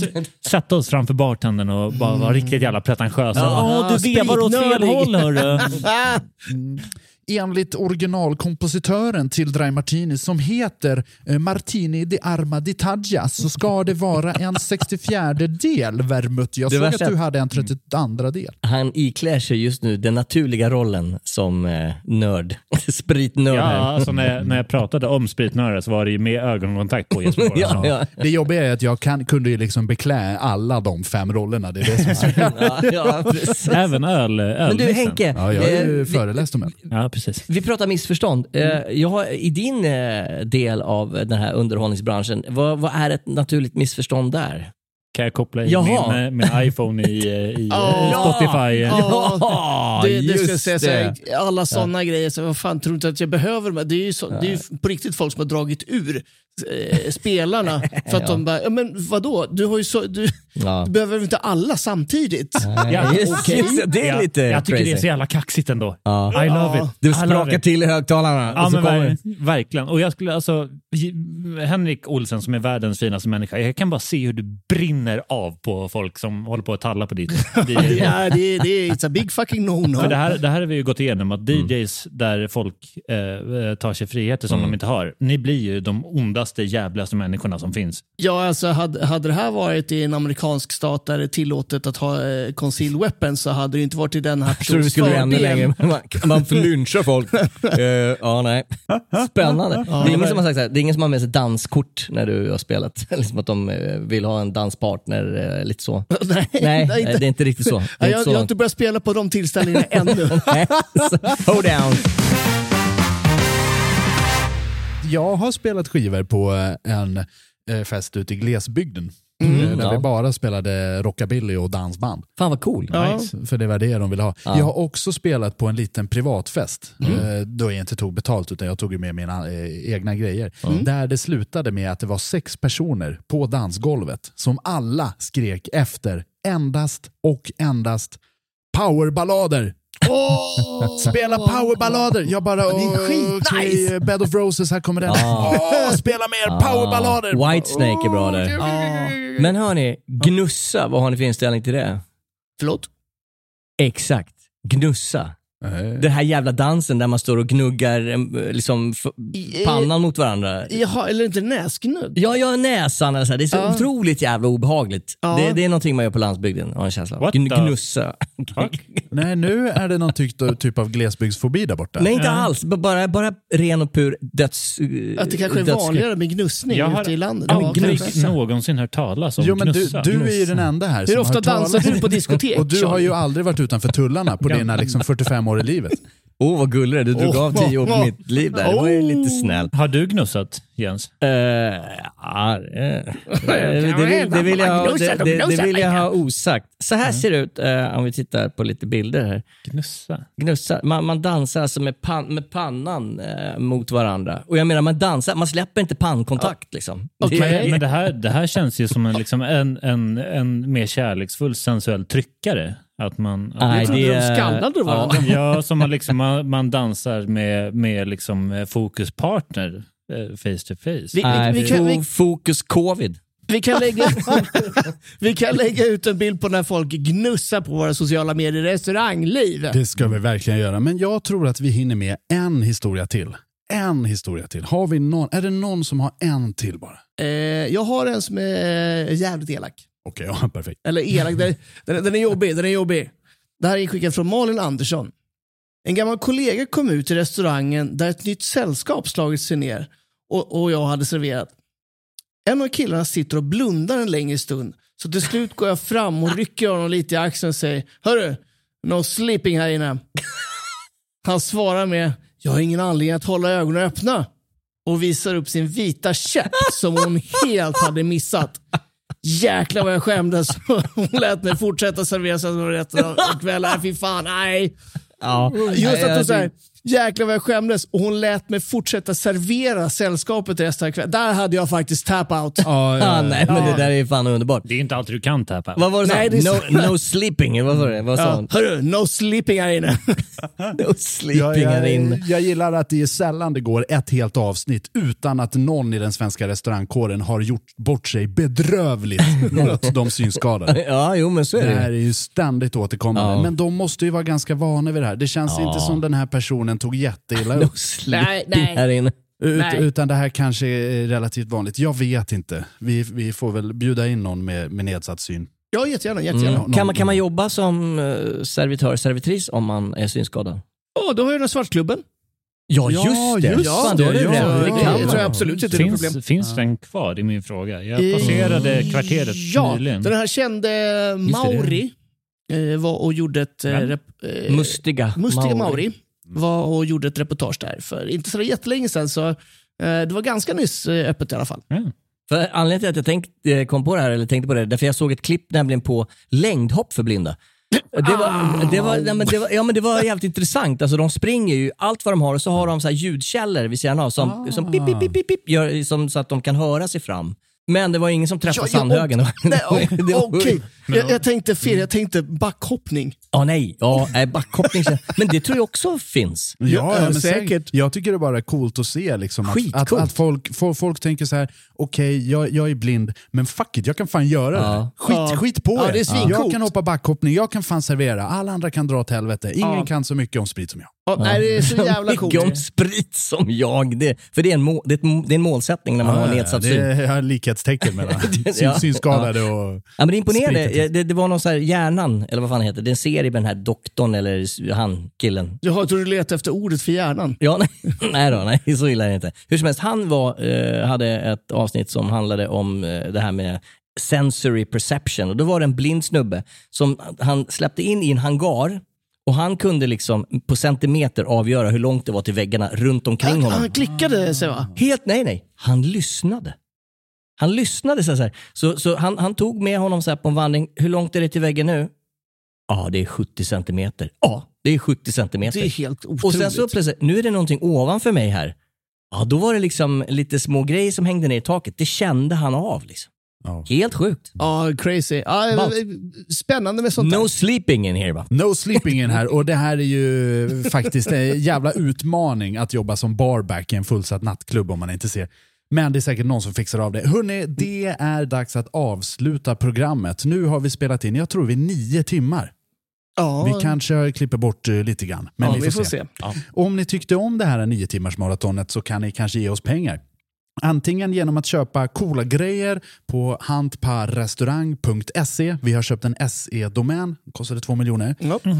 sätta oss framför bartendern och bara vara riktigt jävla pretentiösa. Ja, Åh, du vevar åt fel håll hörru. (laughs) enligt originalkompositören till Dry Martini som heter eh, Martini di Arma di Taggia så ska det vara en (laughs) 64 del vermouth. Jag Det såg att du hade en 32 del. Han iklär sig just nu den naturliga rollen som eh, nörd. (laughs) Spritnörd Ja, alltså när, när jag pratade om spritnöre så var det ju med ögonkontakt på Jesper (laughs) ja, ja. Det jobbiga är att jag kan, kunde ju liksom beklä alla de fem rollerna. Det är det som är ja. Även öl, Men ölmixen. du Henke, ja, jag har ju eh, föreläst om det. Ja, precis. Vi pratar missförstånd. Eh, Jag har, I din eh, del av den här underhållningsbranschen, vad, vad är ett naturligt missförstånd där? Kan jag koppla in Jaha. min, eh, min iPhone i, i (laughs) Ja. eh, Spotify? Ja, (laughs) det, det ska jag säga. Så här, alla sådana grejer, så vad fan tror du inte att jag behöver? Det är ju, så, det är ju på riktigt folk som har dragit ur spelarna för att (laughs) Ja. de bara, ja, men vadå, du, har ju så, du, Ja. du behöver inte alla samtidigt. Ja, Just, okej. just, det, är Ja, lite jag tycker crazy. det är så jävla kaxigt ändå. Ja. I love it. Du sprakar till i högtalarna. Ja, och så men kommer... ver- verkligen. Och jag skulle alltså, Henrik Olsen som är världens finaste människa, jag kan bara se hur du brinner av på folk som håller på att talla på ditt (laughs) DJ. Ja, det, är- det är it's a big fucking no-no. Det här, det här har vi ju gått igenom, att DJs där folk eh, tar sig friheter som de inte har, ni blir ju de ondaste, jävligaste människorna som finns. Ja, alltså hade, hade det här varit i en amerikansk stat där det är tillåtet att ha eh, concealed weapons så hade det inte varit i den här (laughs) Jag tror vi persons skulle ännu fördel. längre. Man, (laughs) man får lyncha folk. Eh, ja, nej. Spännande. det, är ingen som har sagt så här, det är ingen som har med sig danskort när du har spelat. (laughs) liksom att de eh, vill ha en danspartner, eh, lite så. nej, Nej, nej, det är inte riktigt så. Ja, jag, inte jag så. har inte börjat spela på de tillställningarna ännu. Så- Hold down. Jag har spelat skivor på eh, en eh, fest ute i glesbygden. Mm, eh, där ja. vi bara spelade rockabilly och dansband. Fan vad cool. Ja. För det var det de ville ha. Ja. Jag har också spelat på en liten privatfest. Mm. Då jag inte tog betalt utan jag tog med mina egna grejer. Där det slutade med att det var sex personer på dansgolvet som alla skrek efter endast och endast powerballader. Åh! Spela powerballader! Jag bara, Det är skitnice. Bed of Roses, här kommer den. Ah. Åh, spela mer powerballader! Whitesnake är bra där. Ja. Men hörni, gnussa, vad har ni för inställning till det? Förlåt? Exakt, gnussa. Nej. Den här jävla dansen där man står och gnuggar eh, liksom I- pannan mot varandra. Jaha, eller inte näsgnugg? Ja, ja, näsan. Eller så här. Det är så Ja. otroligt jävla obehagligt. Ja. Det, det är någonting man gör på landsbygden, har jag en känsla av. Gn- Gnussa. (laughs) Nej, nu är det någon typ, typ av glesbygdsfobi där borta. Nej, inte alls. B- Bara, bara ren och pur döds... Att det kanske är dödsskräck. vanligare med gnussning Jag har ute i landet? aldrig kanske. någonsin hört talas om Jo, men du, gnussa. du är ju den enda här Hur som ofta har dansar du på diskotek? Och du har ju aldrig varit utanför tullarna på dina liksom 45 år i livet. (laughs) Åh, oh, vad gullig du är. Du drog Oh, av tio år på oh, mitt liv där. Det var ju lite snällt. Har du gnussat, Jens? Uh, ja, det, (laughs) det, vill- det, vill jag, ha- det, det, vill jag ha osagt. Så här ser det ut eh, om vi tittar på lite bilder här. Gnussa? Gnussa. Man, man dansar alltså med, pan, med pannan eh, mot varandra. Och jag menar, man dansar, man släpper inte pannkontakt. Liksom. Det- Men det här, det här känns ju som en, liksom en, en, en mer kärleksfull sensuell tryckare. Att man, att Nej, Jag trodde det de är- skallade varandra. Ja, (laughs) som man, liksom, man, man dansar med, med liksom eh, fokuspartner eh, face to face. Vi- Nej, vi kan- fo- vi- Fokus covid. Vi kan, lägga, (laughs) vi kan lägga ut en bild på när folk gnussar på våra sociala medier restaurangliv. Det ska vi verkligen göra. Men jag tror att vi hinner med en historia till. En historia till. Har vi någon, är det någon som har en till bara? Eh, jag har en som är jävligt elak. Okej, ja, (laughs) perfekt. Eller elak, den, den, den är jobbig. Den är jobbig. Det här är inskickat från Malin Andersson. En gammal kollega kom ut till restaurangen där ett nytt sällskap slagit sig ner och, och jag hade serverat. En av killarna sitter och blundar en längre stund. Så till slut går jag fram och rycker honom lite i axeln och säger Hörru, no sleeping här inne. Han svarar med Jag har ingen anledning att hålla ögonen öppna och visar upp sin vita käpp som hon helt hade missat. Jäklar vad jag skämdes. (laughs) Hon lät mig fortsätta servera sig resten av kvällen. Fy fan, nej. Ja. Just att hon säger det- jäklar vad jag skämdes och hon lät mig fortsätta servera sällskapet resten av kvällen. Där hade jag faktiskt tap out. Ah, nej, men det där är fan underbart. Det är inte alltid du kan tappa. Vad var det Nej, det är no, no sleeping, vad var det? Vad sa Ja, hon? hörru, no sleeping här inne. (laughs) No sleeping jag, här inne. jag, jag gillar att det är sällan det går ett helt avsnitt utan att någon i den svenska restaurangkåren har gjort bort sig bedrövligt (laughs) mot de synskadade. (laughs) Ja, jo men så är Det det här är ju ständigt återkommande. Ja. Men de måste ju vara ganska vana vid det här. Det känns Ja. inte som den här personen tog jätteilla upp. (laughs) Nej, nej. här inne. Ut, Nej. utan det här kanske är relativt vanligt. Jag vet inte. Vi, vi får väl bjuda in någon med, med nedsatt syn. Ja, jättegärna. jättegärna. Mm. Kan, man, kan man jobba som uh, servitör, servitris om man är synskadad? Åh, då har jag den svartklubben. Ja, Ja, just det. just Fan, det. det Ja, ja, Det kan tror jag absolut inte något problem. Finns, finns den kvar? Det är min fråga. Jag Eh, passerade kvarteret Ja, nyligen. den här kände Mauri eh, var och gjorde ett... Eh, rep, eh, Mustiga, Mustiga Mauri. Mauri var och gjorde ett reportage där för inte så jättelänge sedan. Så, eh, det var ganska nyss eh, öppet i alla fall. Ja. För anledningen till att jag tänkt, eh, kom på det här, eller tänkte på det, därför jag såg ett klipp nämligen på längdhopp för blinda. Det var, det, var, nej, men det, var, ja, men det var jävligt intressant. Alltså, de springer ju, allt vad de har, och så har de så här ljudkällor vid sidan av som, som pip, pip, pip, pip, pip, gör, som, så att de kan höra sig fram. Men det var ingen som träffade Ja, ja, sandhögen. (laughs) (laughs) Okej, jag, jag tänkte fel. Jag tänkte backhoppning. Ja, nej. Ja, nej, backhoppning. Men det tror jag också finns. Ja, Ja, men säkert. Jag tycker det bara är coolt att se liksom, att, att, att folk, folk, folk tänker så här: okej, jag, jag är blind, men fuck it, jag kan fan göra Ja. det. Skit, Ja. skit på Ja, det är jag kan hoppa backhoppning, jag kan fan servera, alla andra kan dra åt helvete. Ingen Ja. kan så mycket om sprit som jag. Ja, Nej, det är så (laughs) jävla coolt. Mycket om sprit som jag. Det, för det är, en må, det, är det är en målsättning när man har nedsatt det syn. är jag har likhetstecken mellan (laughs) syn, Ja. synskadade och... Ja, men det är imponerande. Spritet. Det, det var någon så här hjärnan, eller vad fan det heter. Det är en serie med den här doktorn eller han, killen. Jag tror du letar efter ordet för hjärnan. Ja, nej, (laughs) nej då, nej, så illa är det inte. Hur som helst, han var, eh, hade ett avsnitt som handlade om eh, det här med sensory perception. Och då var det en blind snubbe som han släppte in i en hangar och han kunde liksom på centimeter avgöra hur långt det var till väggarna runt omkring Han, honom. han klickade sig va? Helt, nej, nej. Han lyssnade. Han lyssnade så här. Så, så han, han tog med honom så på en vandring. Hur långt är det till väggen nu? Ja, det är 70 centimeter. Ja, det är 70 centimeter. Det är helt otroligt. Och sen så plötsligt, nu är det någonting ovanför mig här. Ja, då var det liksom lite små grejer som hängde ner i taket. Det kände han av. Liksom. Helt sjukt. Ja, crazy. Ja, Ballt. spännande med sånt No där. sleeping in here va? No sleeping in här och det här är ju (laughs) faktiskt en jävla utmaning att jobba som barback i en fullsatt nattklubb om man inte ser. Men det är säkert någon som fixar av det. Hörrni, det är dags att avsluta programmet. Nu har vi spelat in, jag tror vi nio timmar. Ja. Vi kanske klipper bort eh, lite grann, men Ja, vi får, se. Ja. Om ni tyckte om det här nio timmars maratonet så kan ni kanske ge oss pengar. Antingen genom att köpa coola grejer på hantparrestaurang.se. Vi har köpt en SE-domän, kostade två miljoner.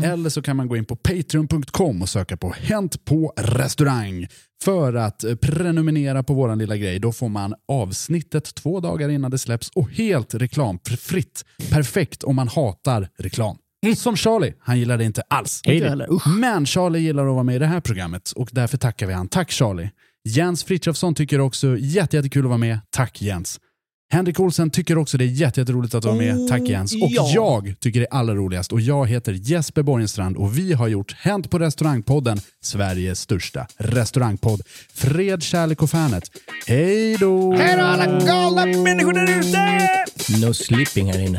Eller så kan man gå in på patreon.com och söka på Hänt på restaurang för att eh, prenumerera på våran lilla grej. Då får man avsnittet två dagar innan det släpps och helt reklamfritt. Perfekt om man hatar reklam. Som Charlie, han gillar det inte alls. Inte. Men Charlie gillar att vara med i det här programmet och därför tackar vi han. Tack Charlie. Jens Frithiofsson tycker också jätte, jättekul att vara med. Tack Jens. Henrik Olsen tycker också det är jätte, jätteroligt att vara med. Tack Jens. Och ja. jag tycker det är allra roligast och jag heter Jesper Borgenstrand och vi har gjort Hänt på restaurangpodden, Sveriges största restaurangpodd. Fred, kärlek och fanet. Hej då! Hej då alla galna människor där ute! No sleeping här inne.